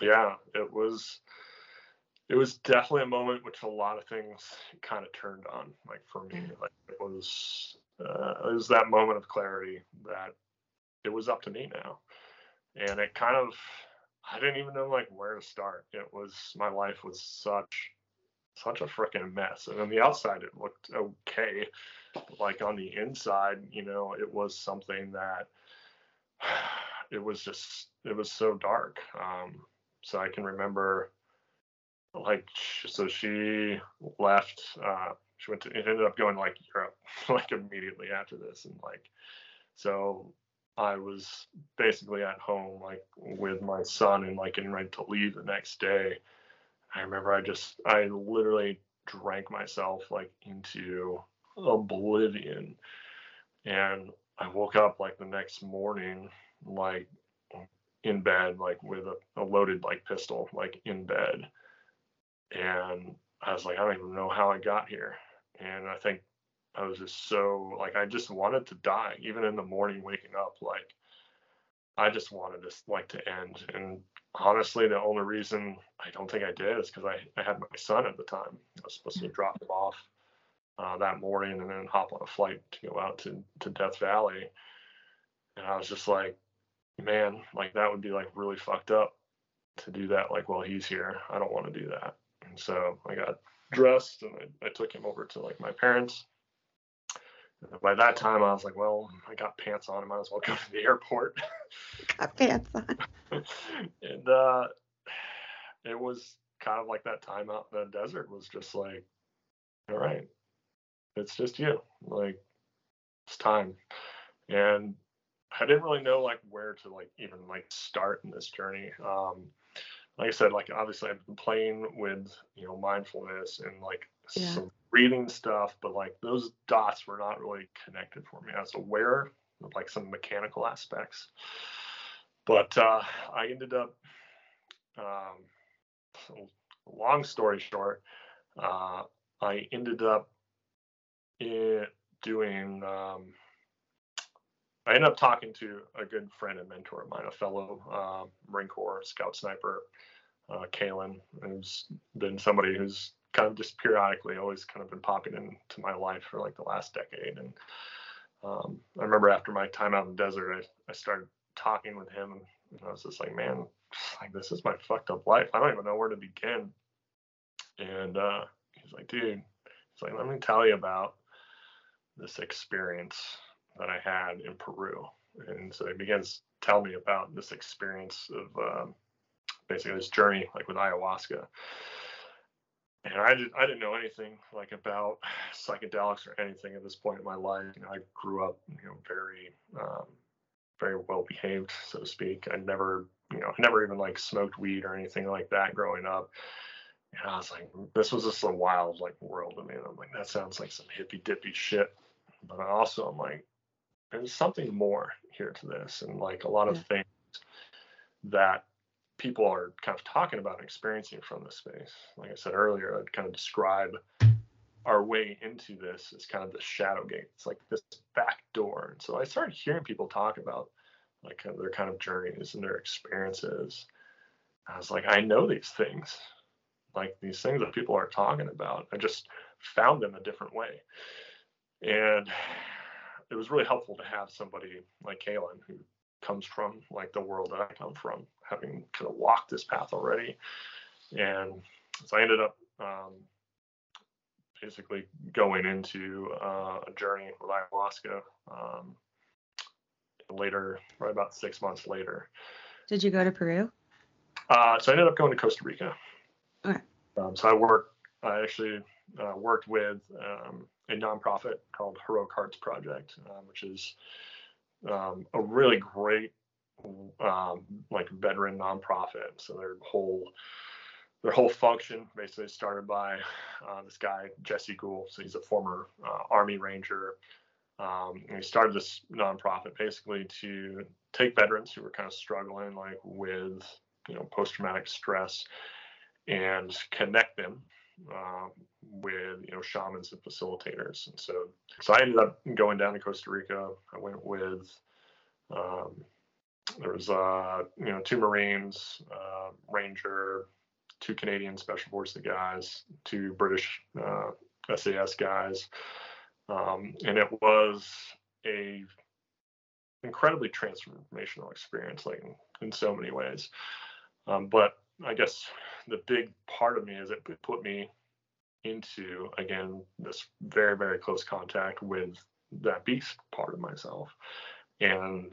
Yeah, it was, it was definitely a moment which a lot of things kind of turned on. Like for me, like it was, uh, it was that moment of clarity that it was up to me now. And it kind of, I didn't even know like where to start. It was my life was such such a freaking mess. And on the outside it looked okay. But like on the inside, you know, it was something that it was just it was so dark. Um so I can remember like so she left uh she went to it ended up going like Europe like immediately after this and like so I was basically at home, like with my son, and like getting ready to leave the next day. I remember I just, I literally drank myself like into oblivion. And I woke up like the next morning, like in bed, like with a, a loaded like pistol, like in bed. And I was like, I don't even know how I got here. And I think I was just so like I just wanted to die, even in the morning waking up. Like I just wanted this like to end. And honestly, the only reason I don't think I did is because I, I had my son at the time. I was supposed to drop him off uh, that morning and then hop on a flight to go out to, to Death Valley. And I was just like, man, like that would be like really fucked up to do that like while he's here. I don't want to do that. And so I got dressed and I, I took him over to like my parents by that time, I was like, well, I got pants on. I might as well go to the airport. got pants on. and uh, it was kind of like that time out in the desert was just like, all right, it's just you. Like, it's time. And I didn't really know like where to like even like start in this journey. Um, like I said, like obviously I've been playing with you know mindfulness and like yeah. some reading stuff, but like those dots were not really connected for me. I was aware of like some mechanical aspects, but uh, I ended up. Um, long story short, uh, I ended up in doing. Um, I ended up talking to a good friend and mentor of mine, a fellow uh, Marine Corps scout sniper, uh, Kalen, who's been somebody who's kind of just periodically always kind of been popping into my life for like the last decade. And um, I remember after my time out in the desert, I, I started talking with him and I was just like, man, like this is my fucked up life. I don't even know where to begin. And uh, he's like, dude, he's like, let me tell you about this experience that I had in Peru. And so he begins tell me about this experience of um, basically this journey, like with ayahuasca and I didn't I didn't know anything like about psychedelics or anything at this point in my life. You know, I grew up, you know, very um, very well behaved, so to speak. I never, you know, I never even like smoked weed or anything like that growing up. And I was like, this was just a wild like world to me. And I'm like, that sounds like some hippy dippy shit. But I also I'm like, there's something more here to this, and like a lot of things that people are kind of talking about and experiencing from this space. Like I said earlier, I'd kind of describe our way into this as kind of the shadow gate. It's like this back door. And so I started hearing people talk about like their kind of journeys and their experiences. I was like, I know these things, like these things that people are talking about. I just found them a different way. And it was really helpful to have somebody like Kaylin who comes from like the world that I come from, having kind of walked this path already. And so I ended up um, basically going into uh, a journey with ayahuasca um, later, right about six months later. Did you go to Peru? Uh, so I ended up going to Costa Rica. Okay. Um, so I worked, I actually uh, worked with um, a nonprofit called Heroic Hearts Project, uh, which is um, a really great um, like veteran nonprofit. So their whole their whole function basically started by uh, this guy Jesse Gould. So he's a former uh, Army Ranger. Um, and he started this nonprofit basically to take veterans who were kind of struggling like with you know post traumatic stress and connect them uh, with you know shamans and facilitators. And so, so I ended up going down to Costa Rica. I went with um, there was uh, you know two Marines, uh, Ranger, two Canadian Special Forces guys, two British uh, SAS guys, um, and it was a incredibly transformational experience, like in, in so many ways. Um, but I guess the big part of me is it put me into again this very very close contact with that beast part of myself. And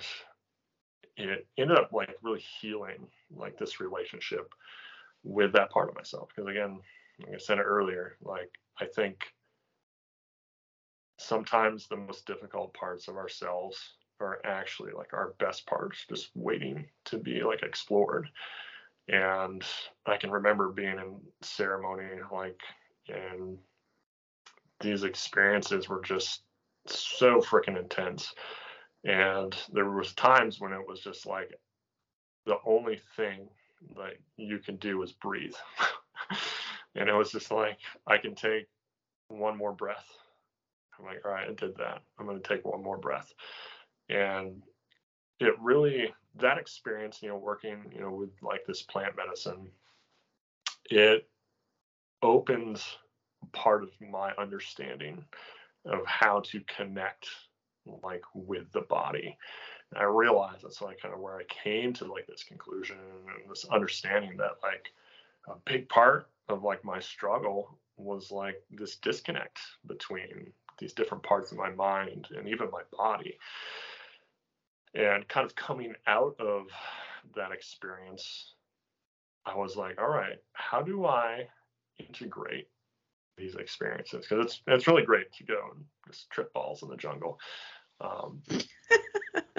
it ended up like really healing like this relationship with that part of myself. Because again like i said it earlier like i think sometimes the most difficult parts of ourselves are actually like our best parts just waiting to be like explored and I can remember being in ceremony, like, and these experiences were just so freaking intense. And there was times when it was just like the only thing that you can do is breathe. and it was just like I can take one more breath. I'm like, all right, I did that. I'm going to take one more breath. And it really, that experience, you know, working, you know, with like this plant medicine, it opens part of my understanding of how to connect like with the body. And I realized that's like kind of where I came to like this conclusion and this understanding that like a big part of like my struggle was like this disconnect between these different parts of my mind and even my body. And kind of coming out of that experience, I was like, all right, how do I integrate these experiences? Because it's it's really great to go and just trip balls in the jungle. Um,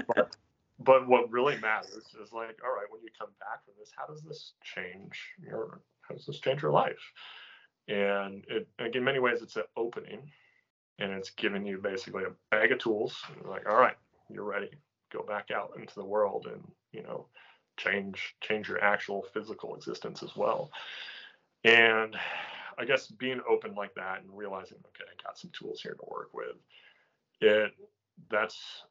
but, but what really matters is like, all right, when you come back from this, how does this change your how does this change your life? And it like in many ways it's an opening and it's giving you basically a bag of tools. like, all right, you're ready. Go back out into the world and, you know, change change your actual physical existence as well. And I guess being open like that and realizing, okay, I got some tools here to work with, it that's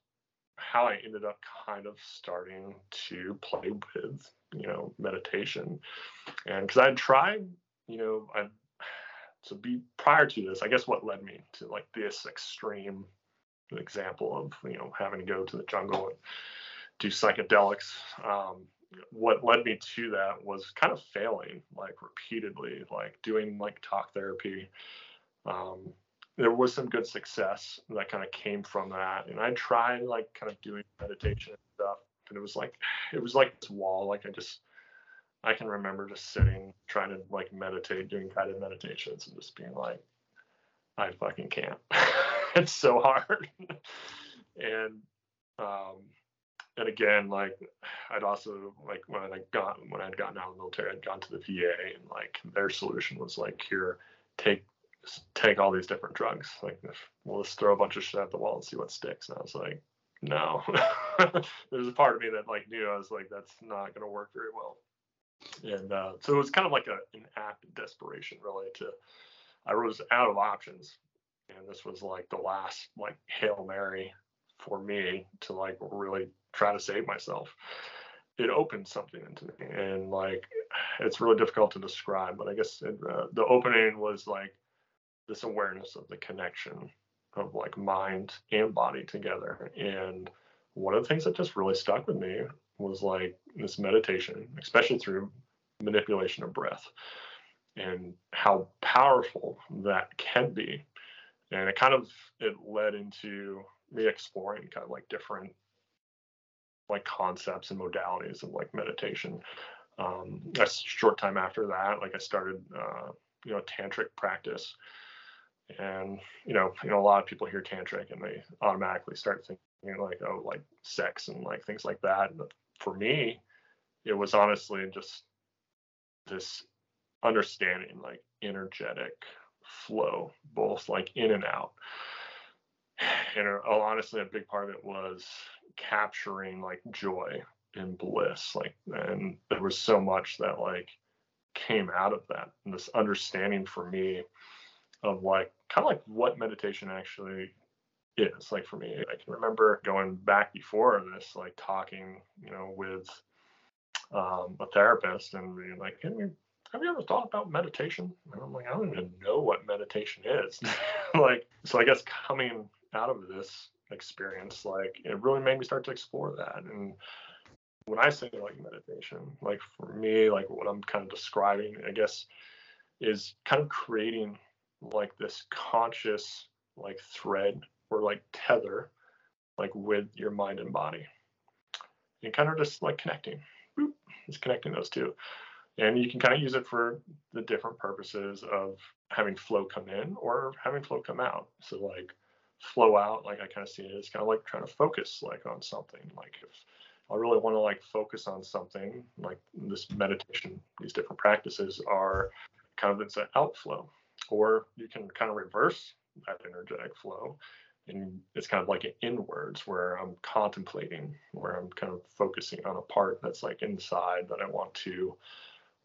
how I ended up kind of starting to play with, you know, meditation. And because I tried, you know, I so be prior to this, I guess what led me to like this extreme example of you know having to go to the jungle and do psychedelics. Um, what led me to that was kind of failing like repeatedly, like doing like talk therapy. Um, there was some good success that kind of came from that, and I tried like kind of doing meditation and stuff, and it was like it was like this wall. Like I just I can remember just sitting trying to like meditate, doing guided meditations, and just being like, I fucking can't. it's so hard. and um, and again, like I'd also like when I got when I'd gotten out of the military, I'd gone to the VA, and like their solution was like, here, take take all these different drugs. Like, we'll just throw a bunch of shit at the wall and see what sticks. And I was like, no. There's a part of me that like knew I was like, that's not going to work very well and uh, so it was kind of like a, an act of desperation really to i was out of options and this was like the last like hail mary for me to like really try to save myself it opened something into me and like it's really difficult to describe but i guess it, uh, the opening was like this awareness of the connection of like mind and body together and one of the things that just really stuck with me was like this meditation, especially through manipulation of breath and how powerful that can be. And it kind of it led into me exploring kind of like different like concepts and modalities of like meditation. Um, a short time after that, like I started, uh, you know, tantric practice, and you know, you know, a lot of people hear tantric and they automatically start thinking like, oh, like sex and like things like that. But for me, it was honestly just this understanding, like energetic flow, both like in and out. And uh, honestly, a big part of it was capturing like joy and bliss. Like, and there was so much that like came out of that. And this understanding for me of like kind of like what meditation actually is like for me i can remember going back before this like talking you know with um, a therapist and being like have you, have you ever thought about meditation? And i'm like i don't even know what meditation is. Like so i guess coming out of this experience like it really made me start to explore that. And when i say like meditation like for me like what i'm kind of describing i guess is kind of creating like this conscious like thread or like tether like with your mind and body. And kind of just like connecting. Boop, just connecting those two and you can kind of use it for the different purposes of having flow come in or having flow come out. So like flow out like i kind of see it as kind of like trying to focus like on something. Like if i really want to like focus on something like this meditation these different practices are kind of it's an outflow. Or you can kind of reverse that energetic flow and it's kind of like an inwards where I'm contemplating, where I'm kind of focusing on a part that's like inside that I want to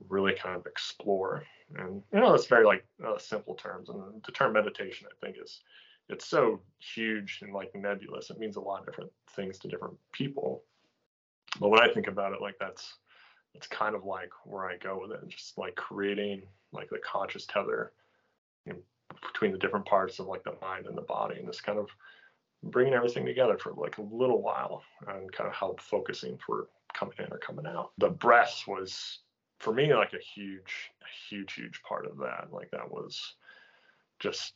really kind of explore. And you know, it's very like uh, simple terms. And the term meditation, I think, is it's so huge and like nebulous. It means a lot of different things to different people. But when I think about it, like that's it's kind of like where I go with it, just like creating like the conscious tether between the different parts of like the mind and the body, and this kind of bringing everything together for like a little while and kind of help focusing for coming in or coming out. The breath was for me like a huge, huge, huge part of that. Like that was just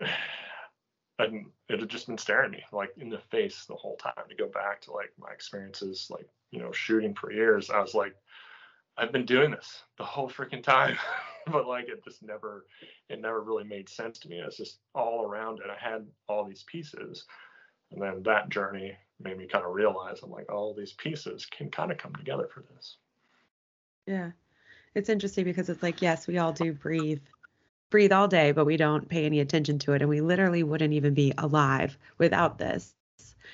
and it had just been staring me like in the face the whole time. To go back to like my experiences like you know shooting for years i was like i've been doing this the whole freaking time. But like it just never it never really made sense to me. It's just all around it. I had all these pieces. And then that journey made me kind of realize i'm like all these pieces can kind of come together for this yeah it's interesting because it's like yes we all do breathe breathe all day, but we don't pay any attention to it. And we literally wouldn't even be alive without this.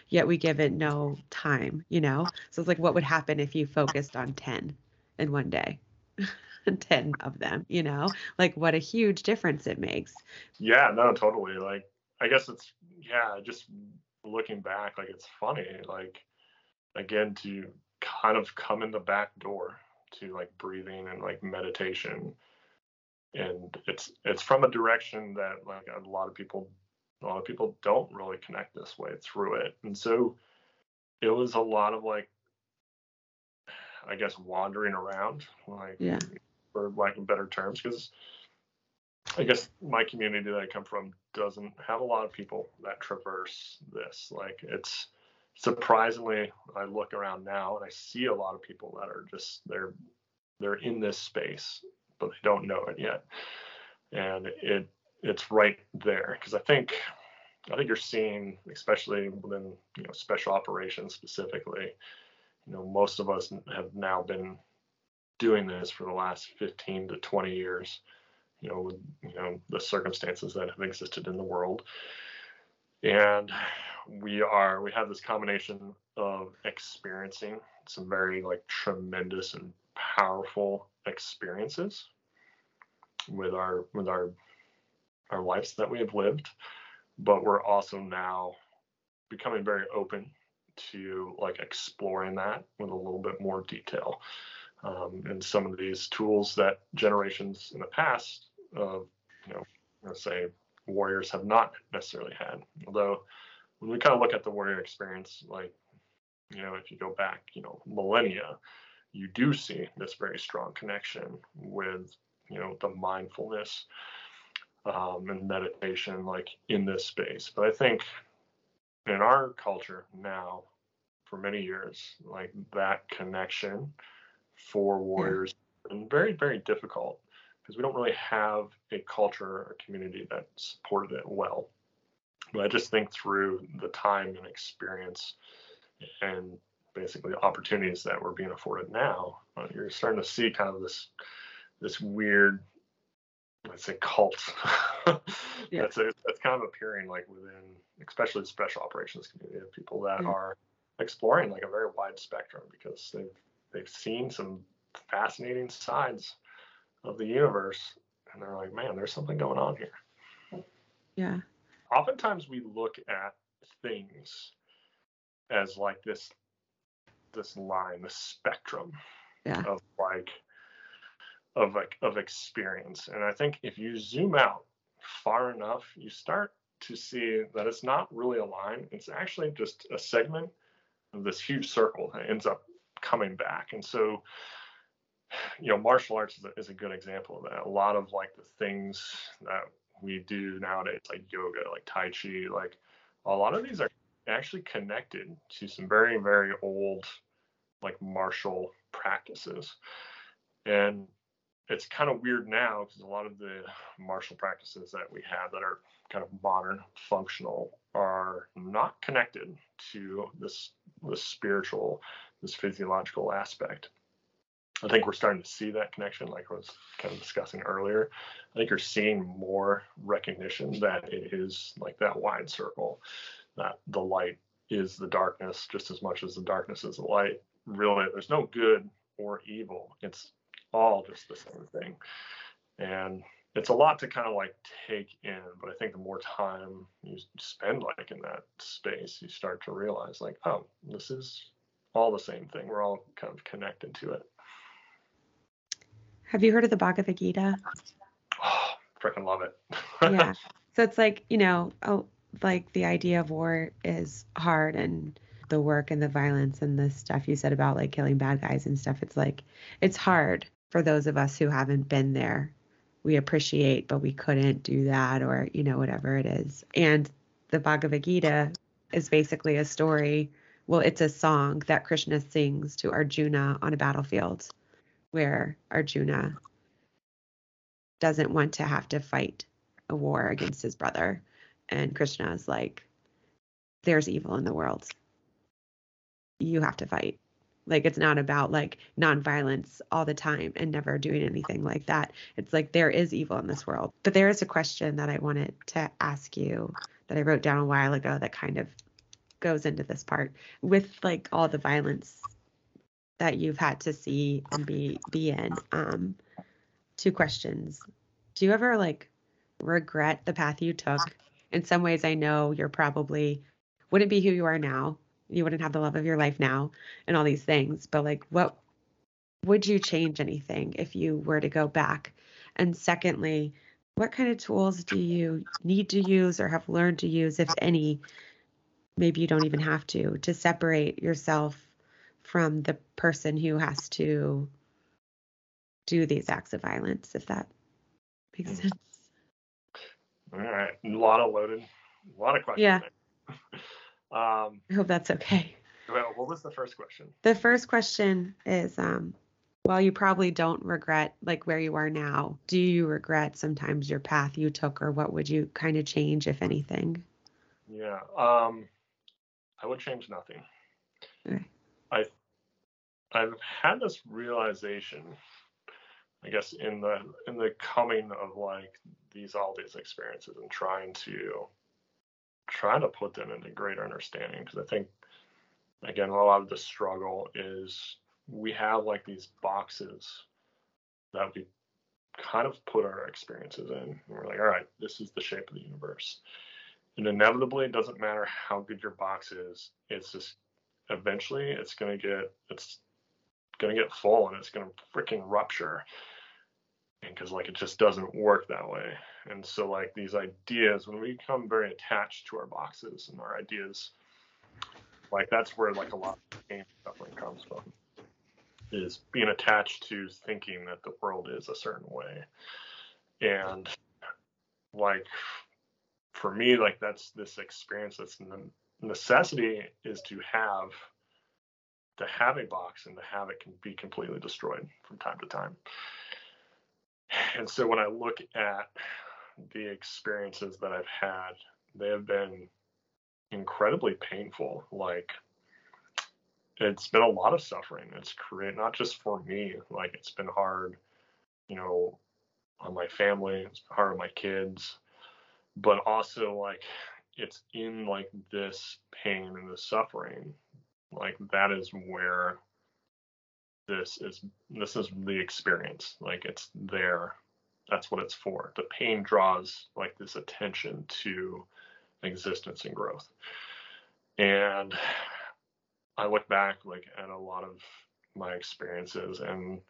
Yet we give it no time, you know? So it's like, what would happen if you focused on 10 in one day? 10 of them, you know? Like, what a huge difference it makes. Yeah, no, totally. Like, I guess it's, yeah, just looking back, like, it's funny. Like, again, to kind of come in the back door to like breathing and like meditation. And it's it's from a direction that like a lot of people a lot of people don't really connect this way through it. And so it was a lot of like i guess wandering around like yeah. for lack of better terms because i guess my community that i come from doesn't have a lot of people that traverse this. Like it's surprisingly i look around now and i see a lot of people that are just they're they're in this space but they don't know it yet. And it it's right there because I think I think you're seeing, especially within you know special operations specifically, you know most of us have now been doing this for the last 15 to 20 years. You know, with you know the circumstances that have existed in the world, and we are we have this combination of experiencing some very like tremendous and powerful experiences with our with our our lives that we have lived but we're also now becoming very open to like exploring that with a little bit more detail. Um, and some of these tools that generations in the past of you know let's say warriors have not necessarily had. Although when we kind of look at the warrior experience like you know if you go back you know millennia you do see this very strong connection with you know the mindfulness um, and meditation like in this space. But i think in our culture now for many years like that connection for warriors yeah. and very very difficult because we don't really have a culture or community that supported it well but i just think through the time and experience and basically opportunities that we're being afforded now, uh, you're starting to see kind of this this weird, let's say, cult yeah. that's a, that's kind of appearing like within, especially the special operations community of people that mm-hmm. are exploring like a very wide spectrum because they've they've seen some fascinating sides of the universe and they're like man there's something going on here yeah oftentimes we look at things as like this this line, this spectrum yeah. of like of like of experience. And I think if you zoom out far enough, you start to see that it's not really a line. It's actually just a segment of this huge circle that ends up coming back. And so, you know, martial arts is a, is a good example of that. A lot of like the things that we do nowadays, like yoga, like Tai Chi, like a lot of these are actually connected to some very, very old like martial practices. And it's kind of weird now because a lot of the martial practices that we have that are kind of modern, functional, are not connected to this this spiritual, this physiological aspect. I think we're starting to see that connection, like I was kind of discussing earlier. I think you're seeing more recognition that it is like that wide circle, that the light is the darkness just as much as the darkness is the light, really there's no good or evil it's all just the same thing and it's a lot to kind of like take in, but I think the more time you spend like in that space, you start to realize like, oh, this is all the same thing. We're all kind of connected to it. Have you heard of the Bhagavad Gita? Oh, freaking love it. yeah. So it's like, you know, oh, like the idea of war is hard and the work and the violence and the stuff you said about like killing bad guys and stuff. It's like, it's hard for those of us who haven't been there we appreciate, but we couldn't do that, or, you know, whatever it is. And the Bhagavad Gita is basically a story. Well, it's a song that Krishna sings to Arjuna on a battlefield where Arjuna doesn't want to have to fight a war against his brother. And Krishna is like, there's evil in the world. You have to fight. Like it's not about like nonviolence all the time and never doing anything like that. It's like there is evil in this world. But there is a question that I wanted to ask you that I wrote down a while ago that kind of goes into this part with like all the violence that you've had to see and be be in. Um two questions. Do you ever like regret the path you took? In some ways I know you're probably wouldn't be who you are now you wouldn't have the love of your life now and all these things but like what would you change anything if you were to go back and secondly what kind of tools do you need to use or have learned to use if any maybe you don't even have to to separate yourself from the person who has to do these acts of violence if that makes mm. sense all right a lot of loaded a lot of questions yeah um, I hope that's okay. Well, what was the first question? The first question is um, well, you probably don't regret like where you are now. Do you regret sometimes your path you took, or what would you kind of change, if anything? Yeah, um, I would change nothing. Okay. I I've had this realization, I guess, in the in the coming of like these all these experiences and trying to try to put them into greater understanding because I think again a lot of the struggle is we have like these boxes that we kind of put our experiences in. And we're like, all right, this is the shape of the universe. And inevitably, it doesn't matter how good your box is. It's just eventually it's going to get it's going to get full and it's going to freaking rupture. Because like it just doesn't work that way. And so like these ideas when we become very attached to our boxes and our ideas like that's where like a lot of pain suffering comes from is being attached to thinking that the world is a certain way. And like for me like that's this experience that's the necessity is to have to have a box and to have it can be completely destroyed from time to time and so when I look at the experiences that I've had, they have been incredibly painful. Like it's been a lot of suffering. It's created not just for me, like it's been hard, you know, on my family, it's hard on my kids, but also like it's in like this pain and this suffering. Like that is where this is this is the experience. Like it's there. That's what it's for. The pain draws like this attention to existence and growth. And i look back like at a lot of my experiences and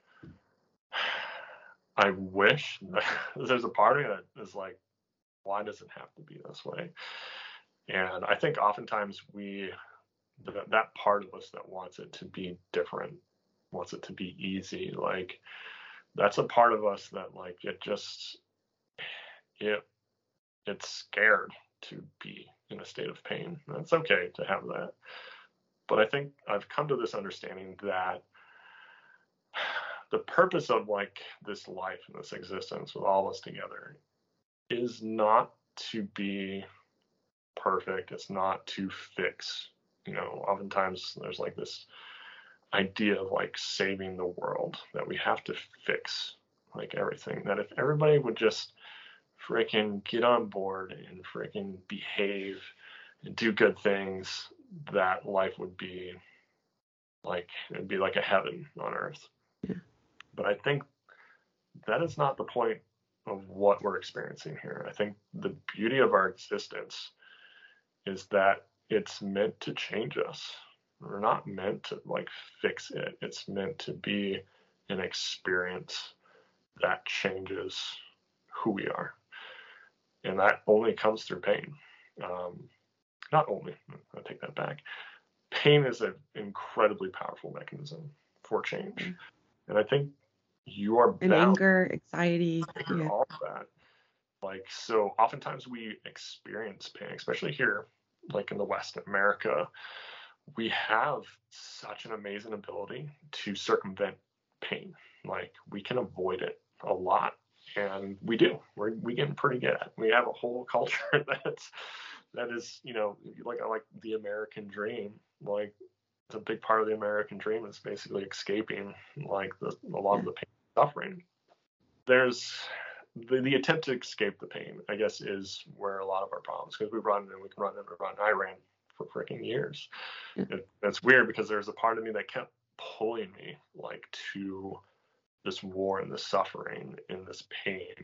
i wish there's a part of me that is like why does it have to be this way? And i think oftentimes we that, that part of us that wants it to be different wants it to be easy. Like that's a part of us that like it just it it's scared to be in a state of pain. That's okay to have that. But I think I've come to this understanding that the purpose of like this life and this existence with all of us together is not to be perfect. It's not to fix. You know, oftentimes there's like this idea of like saving the world that we have to fix like everything that if everybody would just freaking get on board and freaking behave and do good things that life would be like it'd be like a heaven on earth yeah. but i think that is not the point of what we're experiencing here. I think the beauty of our existence is that it's meant to change us. We're not meant to like fix it. It's meant to be an experience that changes who we are. And that only comes through pain. Um, not only, I take that back. Pain is an incredibly powerful mechanism for change. Mm-hmm. And I think you are and anger, anxiety, yeah. all of that. Like so, oftentimes we experience pain, especially here, like in the West America. We have such an amazing ability to circumvent pain. Like we can avoid it a lot, and we do. We're we getting pretty good. At we have a whole culture that's that is, you know, like like the American dream. Like it's a big part of the American dream is basically escaping like the, a lot of the pain and suffering. There's the, the attempt to escape the pain, I guess, is where a lot of our problems because we run and we can run and we run. I ran for freaking years. It, it's weird because there's a part of me that kept pulling me like to this war and this suffering and this pain.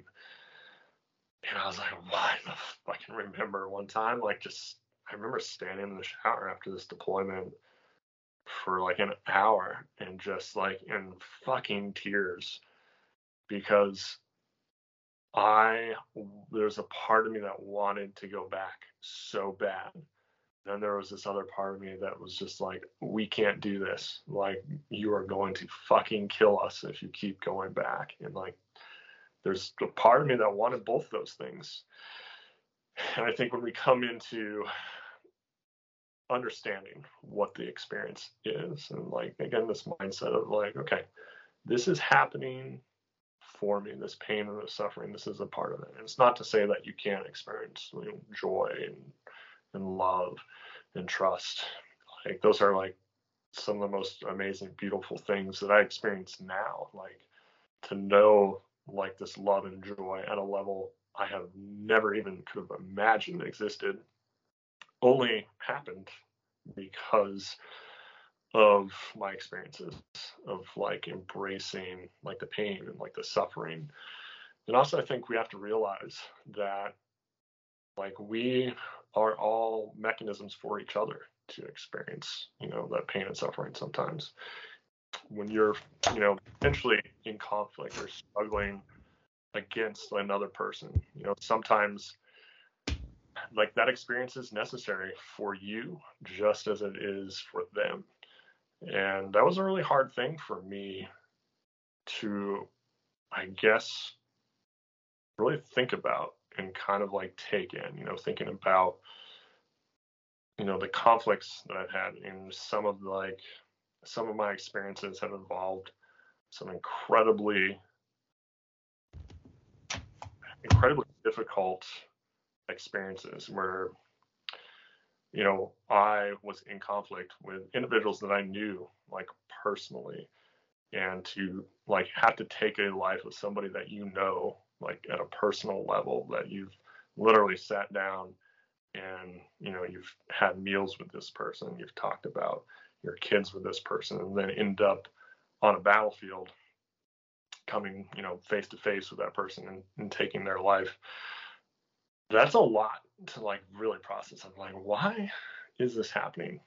And I was like, why the I can remember one time, like just I remember standing in the shower after this deployment for like an hour and just like in fucking tears because I there's a part of me that wanted to go back so bad. Then there was this other part of me that was just like, we can't do this. Like you are going to fucking kill us if you keep going back. And like there's a part of me that wanted both those things. And I think when we come into understanding what the experience is and like again this mindset of like okay this is happening for me this pain and this suffering this is a part of it. And it's not to say that you can't experience you know, joy and, and love and trust. Like those are like some of the most amazing beautiful things that i experience now. Like to know like this love and joy at a level i have never even could have imagined existed only happened because of my experiences of like embracing like the pain and like the suffering and also i think we have to realize that like we are all mechanisms for each other to experience you know that pain and suffering sometimes when you're you know potentially in conflict or struggling against another person you know sometimes like that experience is necessary for you just as it is for them. And that was a really hard thing for me to, I guess, really think about and kind of like take in, you know, thinking about, you know, the conflicts that I've had in some of like, some of my experiences have involved some incredibly, incredibly difficult experiences where you know i was in conflict with individuals that i knew like personally. And to like have to take a life of somebody that you know like at a personal level that you've literally sat down and you know you've had meals with this person you've talked about your kids with this person and then end up on a battlefield coming you know face to face with that person and, and taking their life that's a lot to like really process. I'm like, why is this happening?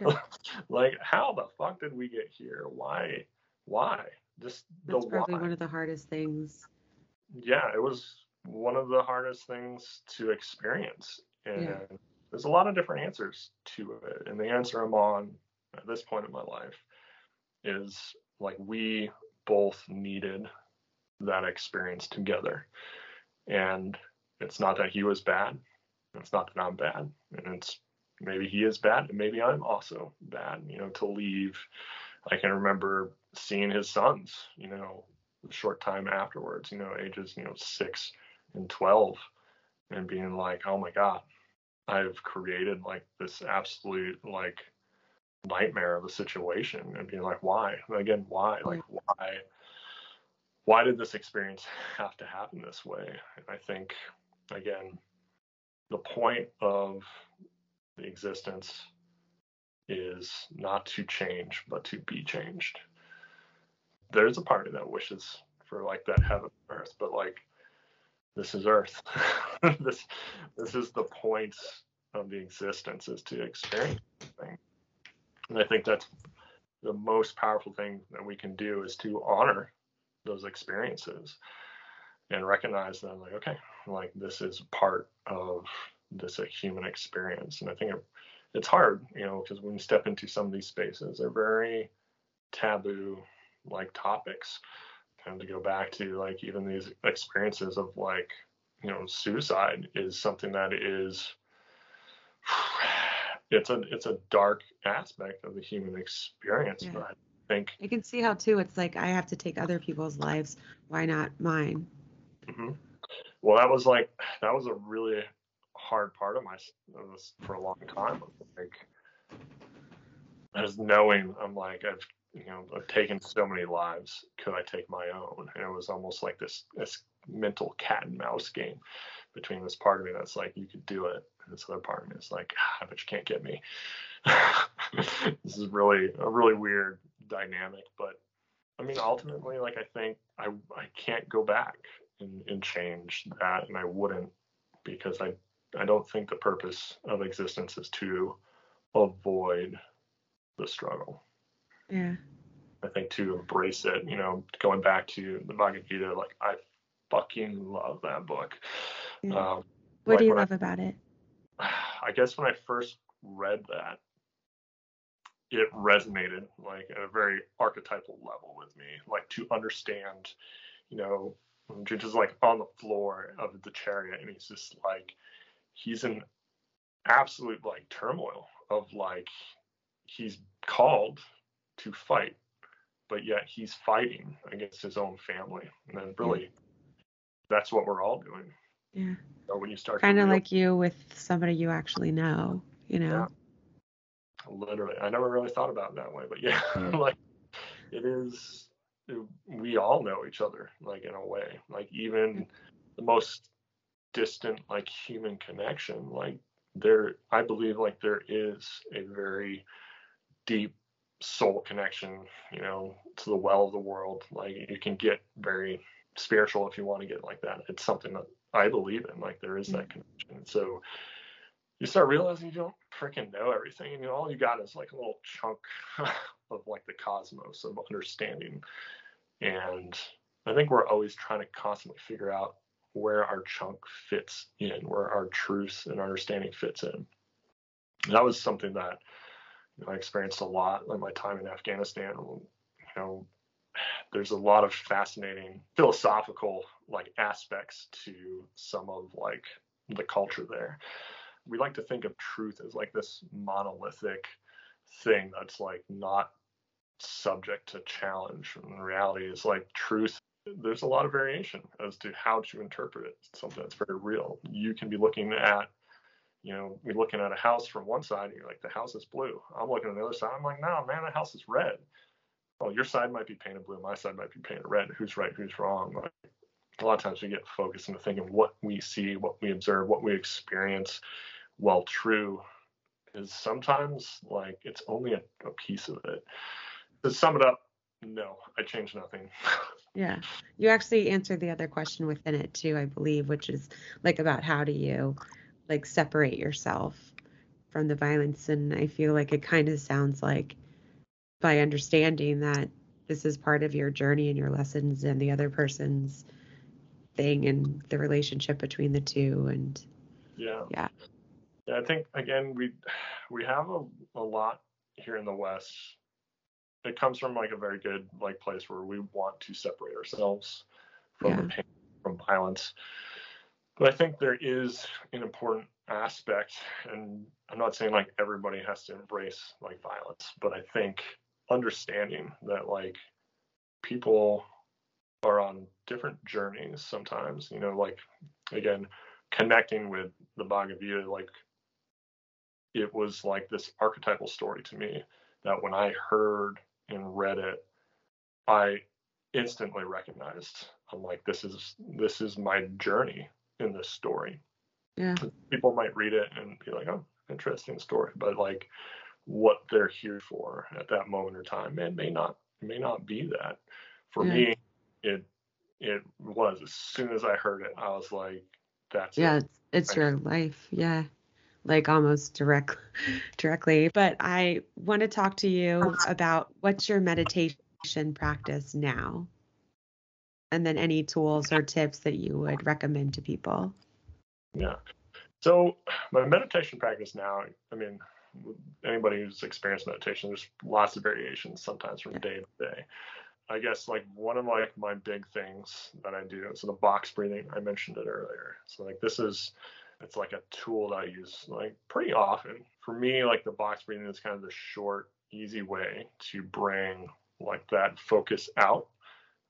like, how the fuck did we get here? Why? Why? Just the world. That's probably why. one of the hardest things. Yeah, it was one of the hardest things to experience, and yeah. there's a lot of different answers to it. And the answer I'm on at this point in my life is like we both needed that experience together, and it's not that he was bad. It's not that I'm bad. And it's maybe he is bad and maybe I'm also bad, you know, to leave. I can remember seeing his sons, you know, a short time afterwards, you know, ages, you know, six and 12 and being like, oh my God, I've created like this absolute like nightmare of a situation and being like, why? Again, why? Like, mm. why? Why did this experience have to happen this way? And I think again, the point of the existence is not to change, but to be changed. There's a party that wishes for like that heaven earth, but like this is Earth. this this is the point of the existence is to experience. And I think that's the most powerful thing that we can do is to honor those experiences and recognize them like okay like this is part of this a human experience and i think it, it's hard you know because when you step into some of these spaces they're very taboo like topics kind of to go back to like even these experiences of like you know suicide is something that is it's a it's a dark aspect of the human experience yeah. but i think i can see how too it's like i have to take other people's lives why not mine mm-hmm. Well that was like that was a really hard part of my of this for a long time. Like as knowing i'm like i've you know i've taken so many lives could i take my own? And it was almost like this this mental cat and mouse game between this part of me that's like you could do it and this other part of me is like ah, i bet you can't get me. This is really a really weird dynamic but i mean ultimately like i think i i can't go back and, and change that and i wouldn't because i i don't think the purpose of existence is to avoid the struggle. Yeah. I think to embrace it you know going back to the bhagavad gita like i fucking love that book. Yeah. um, what like do you love I, about it? I guess when I first read that, it resonated like at a very archetypal level with me, like to understand, you know, just like on the floor of the chariot, and he's just like, he's in absolute like turmoil of like, he's called to fight, but yet he's fighting against his own family, and then really, yeah. that's what we're all doing. Yeah. So when you start kind of like you with somebody you actually know, you know. Yeah. Literally, I never really thought about it that way, but yeah, like it is. We all know each other, like in a way. Like even the most distant, like human connection, like there, I believe, like there is a very deep soul connection, you know, to the well of the world. Like you can get very spiritual if you want to get like that. It's something that I believe in. Like there is that mm. connection. So you start realizing you don't freaking know everything, and you know, all you got is like a little chunk of like the cosmos of understanding. And I think we're always trying to constantly figure out where our chunk fits in, where our truth and understanding fits in. And that was something that you know, I experienced a lot in my time in Afghanistan. You know, there's a lot of fascinating philosophical like aspects to some of like the culture there. We like to think of truth as like this monolithic thing that's like not subject to challenge. And reality is like truth there's a lot of variation as to how to interpret it. something that's very real. You can be looking at, you know, you're looking at a house from one side, and you're like, the house is blue. I'm looking at the other side, I'm like, no, man, the house is red well, oh, your side might be painted blue, my side might be painted red. Who's right? Who's wrong? Like, a lot of times we get focused into thinking what we see, what we observe, what we experience, while true is sometimes like it's only a, a piece of it. To sum it up, no, I changed nothing. yeah. You actually answered the other question within it too, I believe, which is like about how do you like separate yourself from the violence and I feel like it kind of sounds like by understanding that this is part of your journey and your lessons and the other person's thing and the relationship between the two and yeah yeah yeah i think again we we have a, a lot here in the west it comes from like a very good like place where we want to separate ourselves from yeah. pain from violence but i think there is an important aspect and i'm not saying like everybody has to embrace like violence but i think understanding that like people are on different journeys sometimes you know like again connecting with the bhagavad gita like it was like this archetypal story to me that when i heard and read it i instantly recognized i'm like this is this is my journey in this story yeah people might read it and be like oh interesting story but like what they're here for at that moment in time. It may not it may not be that. For yeah. me, it it was as soon as I heard it, I was like, that's yeah, it. it's, it's your life. Yeah. Like almost direct, directly. But I want to talk to you uh-huh. about what's your meditation practice now? And then any tools or tips that you would recommend to people. Yeah. So my meditation practice now, I mean, anybody who's experienced meditation, there's lots of variations sometimes from day to day. I guess like one of like my big things that I do. So the box breathing, I mentioned it earlier. So like this is it's like a tool that I use like pretty often. For me, like the box breathing is kind of the short, easy way to bring like that focus out.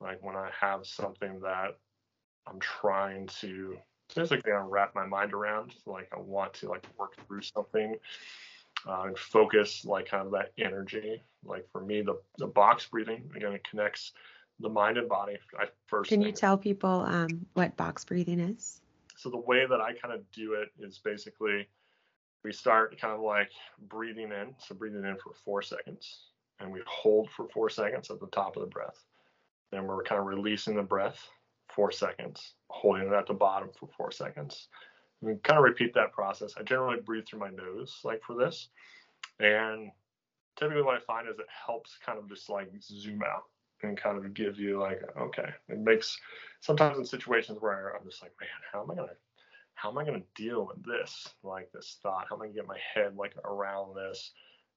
Like when I have something that I'm trying to basically wrap my mind around, like I want to like work through something uh, and focus like kind of that energy. Like for me, the the box breathing again it connects the mind and body. I first can you tell people um, what box breathing is? So the way that I kind of do it is basically we start kind of like breathing in. So breathing in for four seconds, and we hold for four seconds at the top of the breath. Then we're kind of releasing the breath four seconds, holding it at the bottom for four seconds and kind of repeat that process. I generally breathe through my nose, like for this. And typically, what I find is it helps kind of just like zoom out and kind of give you like, okay, it makes sometimes in situations where I'm just like, man, how am I gonna, how am I gonna deal with this, like this thought? How am I gonna get my head like around this?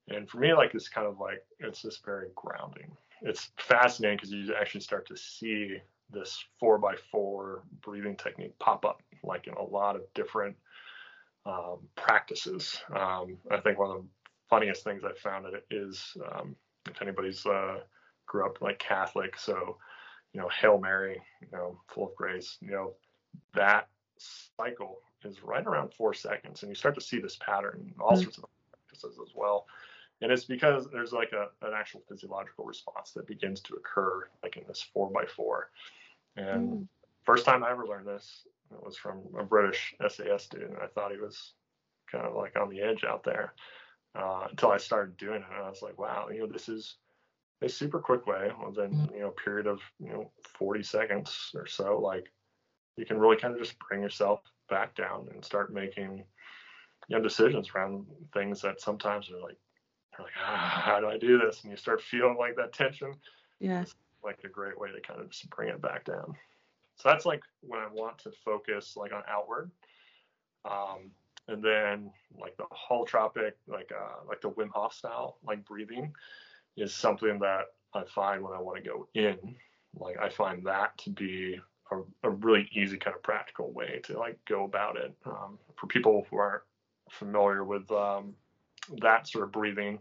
And for me, like it's kind of like it's just very grounding. It's fascinating because you actually start to see this four by four breathing technique pop up like in a lot of different um, practices. Um, I think one of the funniest things I found it is um, if anybody's uh, grew up like Catholic, so you know Hail Mary, you know full of grace, you know that cycle is right around four seconds, and you start to see this pattern in all mm-hmm. sorts of practices as well. And it's because there's like a, an actual physiological response that begins to occur like in this four by four. And mm. first time I ever learned this, it was from a British SAS student. I thought he was kind of like on the edge out there uh, until I started doing it. And I was like, wow, you know, this is a super quick way within, you know, period of, you know, 40 seconds or so. Like you can really kind of just bring yourself back down and start making, you know, decisions around things that sometimes are like, you're like, ah, how do I do this? And you start feeling like that tension. Yeah. It's like a great way to kind of just bring it back down. So that's like when I want to focus like on outward. Um, and then like the holotropic, like uh, like the Wim Hof style, like breathing, is something that I find when I want to go in. Like I find that to be a, a really easy kind of practical way to like go about it. Um, for people who aren't familiar with um, that sort of breathing,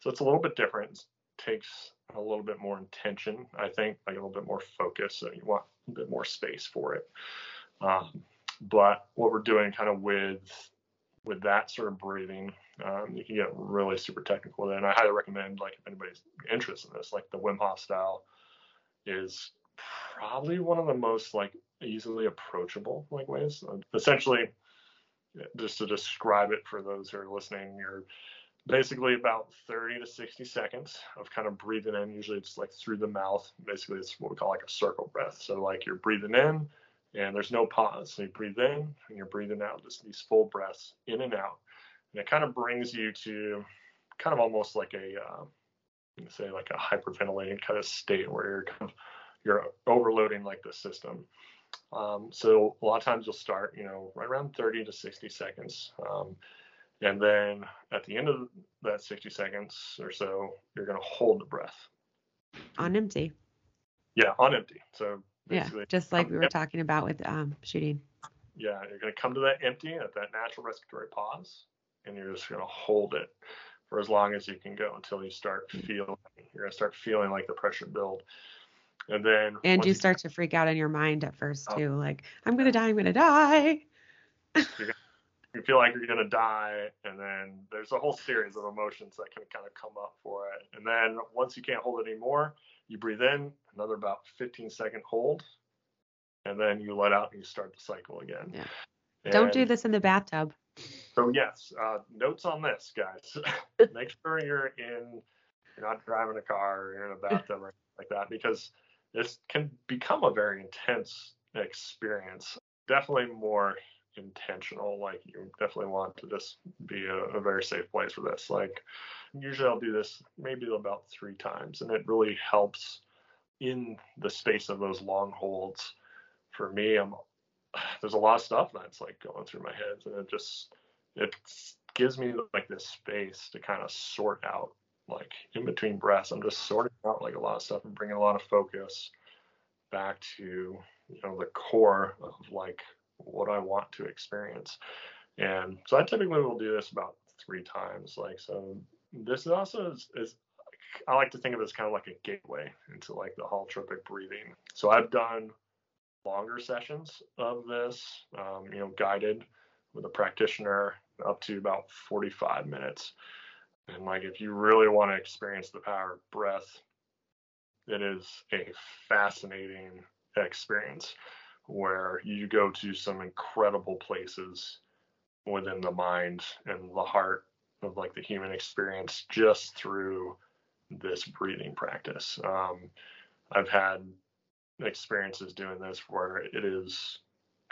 so it's a little bit different. It takes a little bit more intention, I think, like a little bit more focus. So you want a bit more space for it. Um, but what we're doing kind of with with that sort of breathing, um, you can get really super technical it. And I highly recommend, like, if anybody's interested in this, like the Wim Hof style is probably one of the most like easily approachable like ways. Essentially, just to describe it for those who are listening, you're basically about 30 to 60 seconds of kind of breathing in. Usually it's like through the mouth. Basically, it's what we call like a circle breath. So, like you're breathing in and there's no pause. So, you breathe in and you're breathing out, just these full breaths in and out. And it kind of brings you to kind of almost like a, uh, say, like a hyperventilating kind of state where you're kind of you're overloading like the system. Um, so a lot of times you'll start, you know, right around 30 to 60 seconds. Um, and then at the end of that 60 seconds or so, you're going to hold the breath. On empty. Yeah, on empty. So yeah, just like we were talking about with um, shooting. Yeah, you're going to come to that empty at that natural respiratory pause, and you're just going to hold it for as long as you can go until you start mm-hmm. feeling. You're going to start feeling like the pressure build. And then and you start to freak out in your mind at first oh. too, like I'm gonna die, I'm gonna die. You're you feel like you're going to die and then there's a whole series of emotions that can kind of come up for it and then once you can't hold it anymore you breathe in another about 15 second hold and then you let out and you start the cycle again yeah. And don't do this in the bathtub so yes uh, notes on this guys make sure you're in you're not driving a car or you're in a bathtub or like that because it can become a very intense experience. Definitely more intentional. Like you definitely want to just be a, a, very safe place for this. Like usually I'll do this maybe about three times, and it really helps in the space of those long holds. For me, I'm there's a lot of stuff that's like going through my head, and it just it gives me like this space to kind of sort out like in between breaths. I'm just sorting out like a lot of stuff and bringing a lot of focus back to you know the core of like what I want to experience. And so I typically will do this about three times. Like so, this is also is, is I like to think of it as kind of like a gateway into like the holotropic breathing. So I've done longer sessions of this, um, you know, guided with a practitioner up to about 45 minutes. And like, if you really want to experience the power of breath, it is a fascinating experience where you go to some incredible places within the mind and the heart of like the human experience just through this breathing practice. Um, I've had experiences doing this where it is,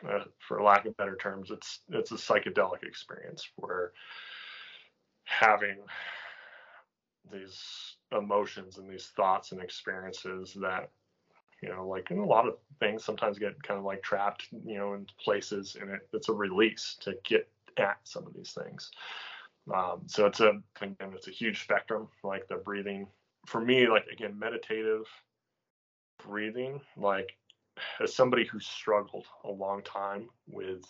uh, for lack of better terms, it's it's a psychedelic experience where having these emotions and these thoughts and experiences that you know like a lot of things sometimes get kind of like trapped you know in places and it, it's a release to get at some of these things. Um, so it's a again it's a huge spectrum like the breathing. For me like again meditative breathing like as somebody who struggled a long time with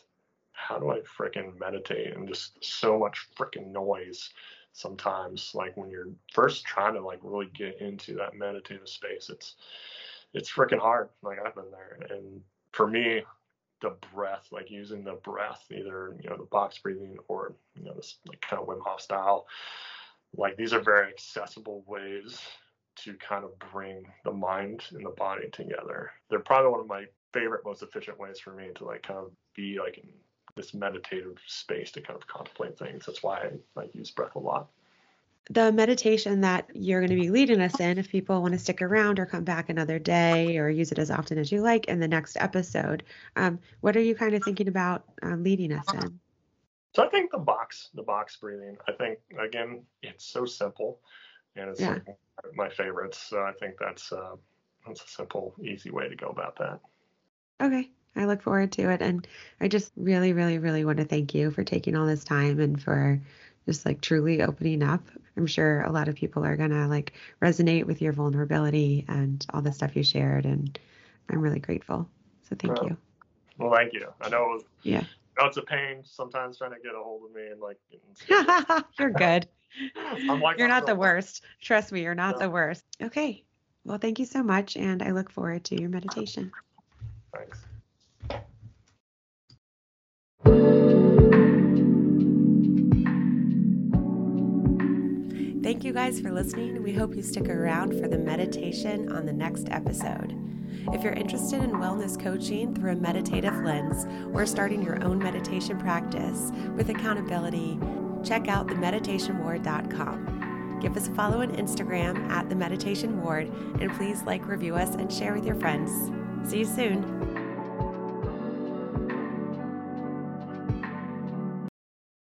how do I freaking meditate and just so much freaking noise sometimes like when you're first trying to like really get into that meditative space it's it's freaking hard. Like I've been there, and for me, the breath, like using the breath, either you know the box breathing or you know this like kind of Wim Hof style, like these are very accessible ways to kind of bring the mind and the body together. They're probably one of my favorite, most efficient ways for me to like kind of be like in this meditative space to kind of contemplate things. That's why I like use breath a lot the meditation that you're going to be leading us in, if people want to stick around or come back another day or use it as often as you like in the next episode, um, what are you kind of thinking about uh, leading us in? So I think the box, the box breathing. I think again, it's so simple, and it's yeah. my favorites. So I think that's uh, that's a simple, easy way to go about that. Okay. I look forward to it. And I just really, really, really want to thank you for taking all this time and for just like truly opening up. I'm sure a lot of people are gonna like resonate with your vulnerability and all the stuff you shared, and I'm really grateful. So thank well, you. Well, thank you. I know it was yeah. It's a pain sometimes trying to get a hold of me and like. you're good. like you're not the worst. Trust me, you're not yeah. the worst. Okay. Well, thank you so much, and I look forward to your meditation. Thanks. Thank you guys for listening. We hope you stick around for the meditation on the next episode. If you're interested in wellness coaching through a meditative lens or starting your own meditation practice with accountability, check out themeditationward.com. Give us a follow on Instagram at the Meditation Ward, and please like, review us, and share with your friends. See you soon.